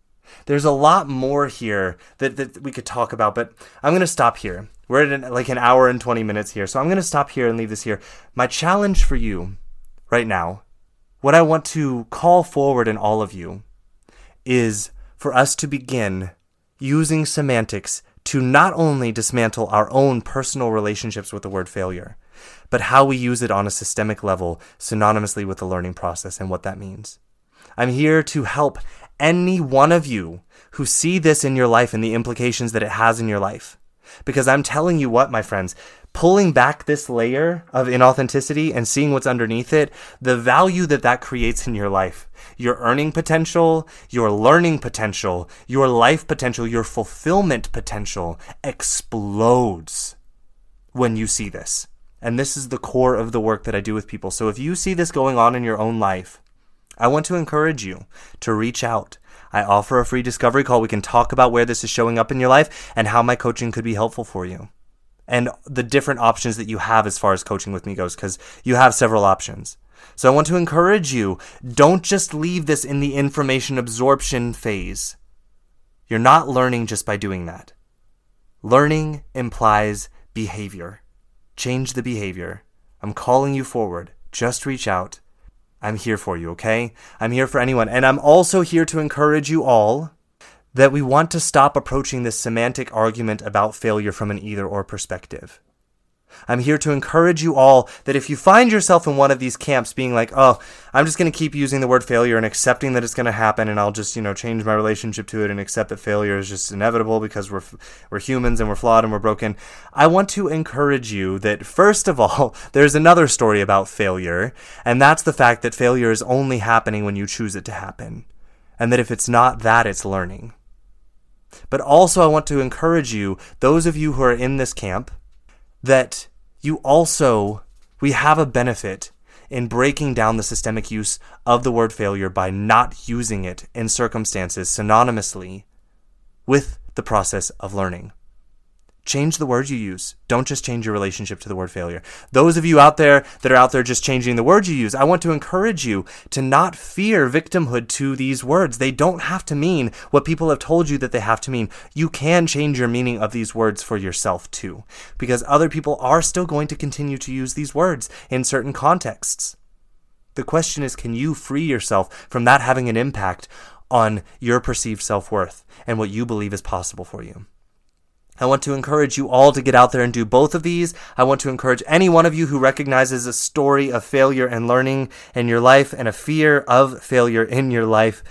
There's a lot more here that, that we could talk about, but I'm going to stop here. We're at an, like an hour and 20 minutes here, so I'm going to stop here and leave this here. My challenge for you right now, what I want to call forward in all of you, is for us to begin using semantics to not only dismantle our own personal relationships with the word failure, but how we use it on a systemic level synonymously with the learning process and what that means. I'm here to help any one of you who see this in your life and the implications that it has in your life Because I'm telling you what, my friends, pulling back this layer of inauthenticity and seeing what's underneath it, the value that that creates in your life, your earning potential, your learning potential, your life potential, your fulfillment potential explodes when you see this. And this is the core of the work that I do with people. So if you see this going on in your own life, I want to encourage you to reach out. I offer a free discovery call. We can talk about where this is showing up in your life and how my coaching could be helpful for you and the different options that you have as far as coaching with me goes, because you have several options. So I want to encourage you don't just leave this in the information absorption phase. You're not learning just by doing that. Learning implies behavior. Change the behavior. I'm calling you forward. Just reach out. I'm here for you, okay? I'm here for anyone. And I'm also here to encourage you all that we want to stop approaching this semantic argument about failure from an either or perspective. I'm here to encourage you all that if you find yourself in one of these camps being like, oh, I'm just going to keep using the word failure and accepting that it's going to happen and I'll just, you know, change my relationship to it and accept that failure is just inevitable because we're, we're humans and we're flawed and we're broken. I want to encourage you that first of all, there's another story about failure and that's the fact that failure is only happening when you choose it to happen. And that if it's not that, it's learning. But also, I want to encourage you, those of you who are in this camp, that you also, we have a benefit in breaking down the systemic use of the word failure by not using it in circumstances synonymously with the process of learning. Change the words you use. Don't just change your relationship to the word failure. Those of you out there that are out there just changing the words you use, I want to encourage you to not fear victimhood to these words. They don't have to mean what people have told you that they have to mean. You can change your meaning of these words for yourself too, because other people are still going to continue to use these words in certain contexts. The question is, can you free yourself from that having an impact on your perceived self worth and what you believe is possible for you? I want to encourage you all to get out there and do both of these. I want to encourage any one of you who recognizes a story of failure and learning in your life and a fear of failure in your life.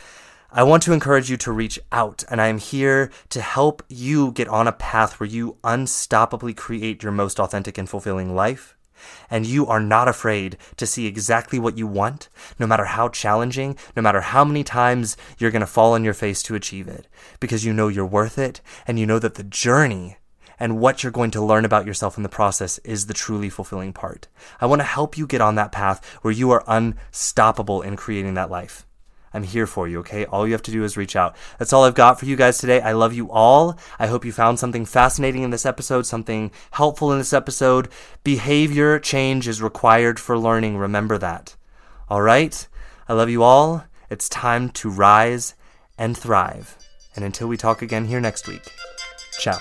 I want to encourage you to reach out, and I am here to help you get on a path where you unstoppably create your most authentic and fulfilling life and you are not afraid to see exactly what you want, no matter how challenging, no matter how many times you're going to fall on your face to achieve it, because you know you're worth it, and you know that the journey and what you're going to learn about yourself in the process is the truly fulfilling part. I want to help you get on that path where you are unstoppable in creating that life. I'm here for you, okay? All you have to do is reach out. That's all I've got for you guys today. I love you all. I hope you found something fascinating in this episode, something helpful in this episode. Behavior change is required for learning. Remember that. All right? I love you all. It's time to rise and thrive. And until we talk again here next week, ciao.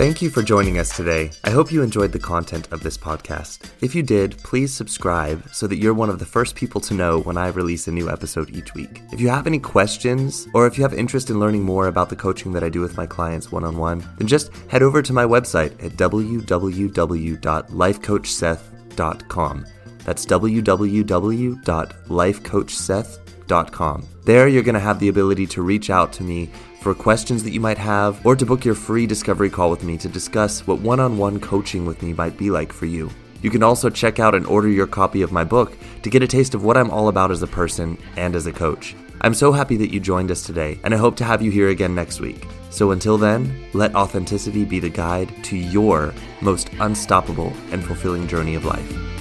Thank you for joining us today. I hope you enjoyed the content of this podcast. If you did, please subscribe so that you're one of the first people to know when I release a new episode each week. If you have any questions or if you have interest in learning more about the coaching that I do with my clients one on one, then just head over to my website at www.lifecoachseth.com. That's www.lifecoachseth.com. There, you're going to have the ability to reach out to me for questions that you might have, or to book your free discovery call with me to discuss what one on one coaching with me might be like for you. You can also check out and order your copy of my book to get a taste of what I'm all about as a person and as a coach. I'm so happy that you joined us today, and I hope to have you here again next week. So until then, let authenticity be the guide to your most unstoppable and fulfilling journey of life.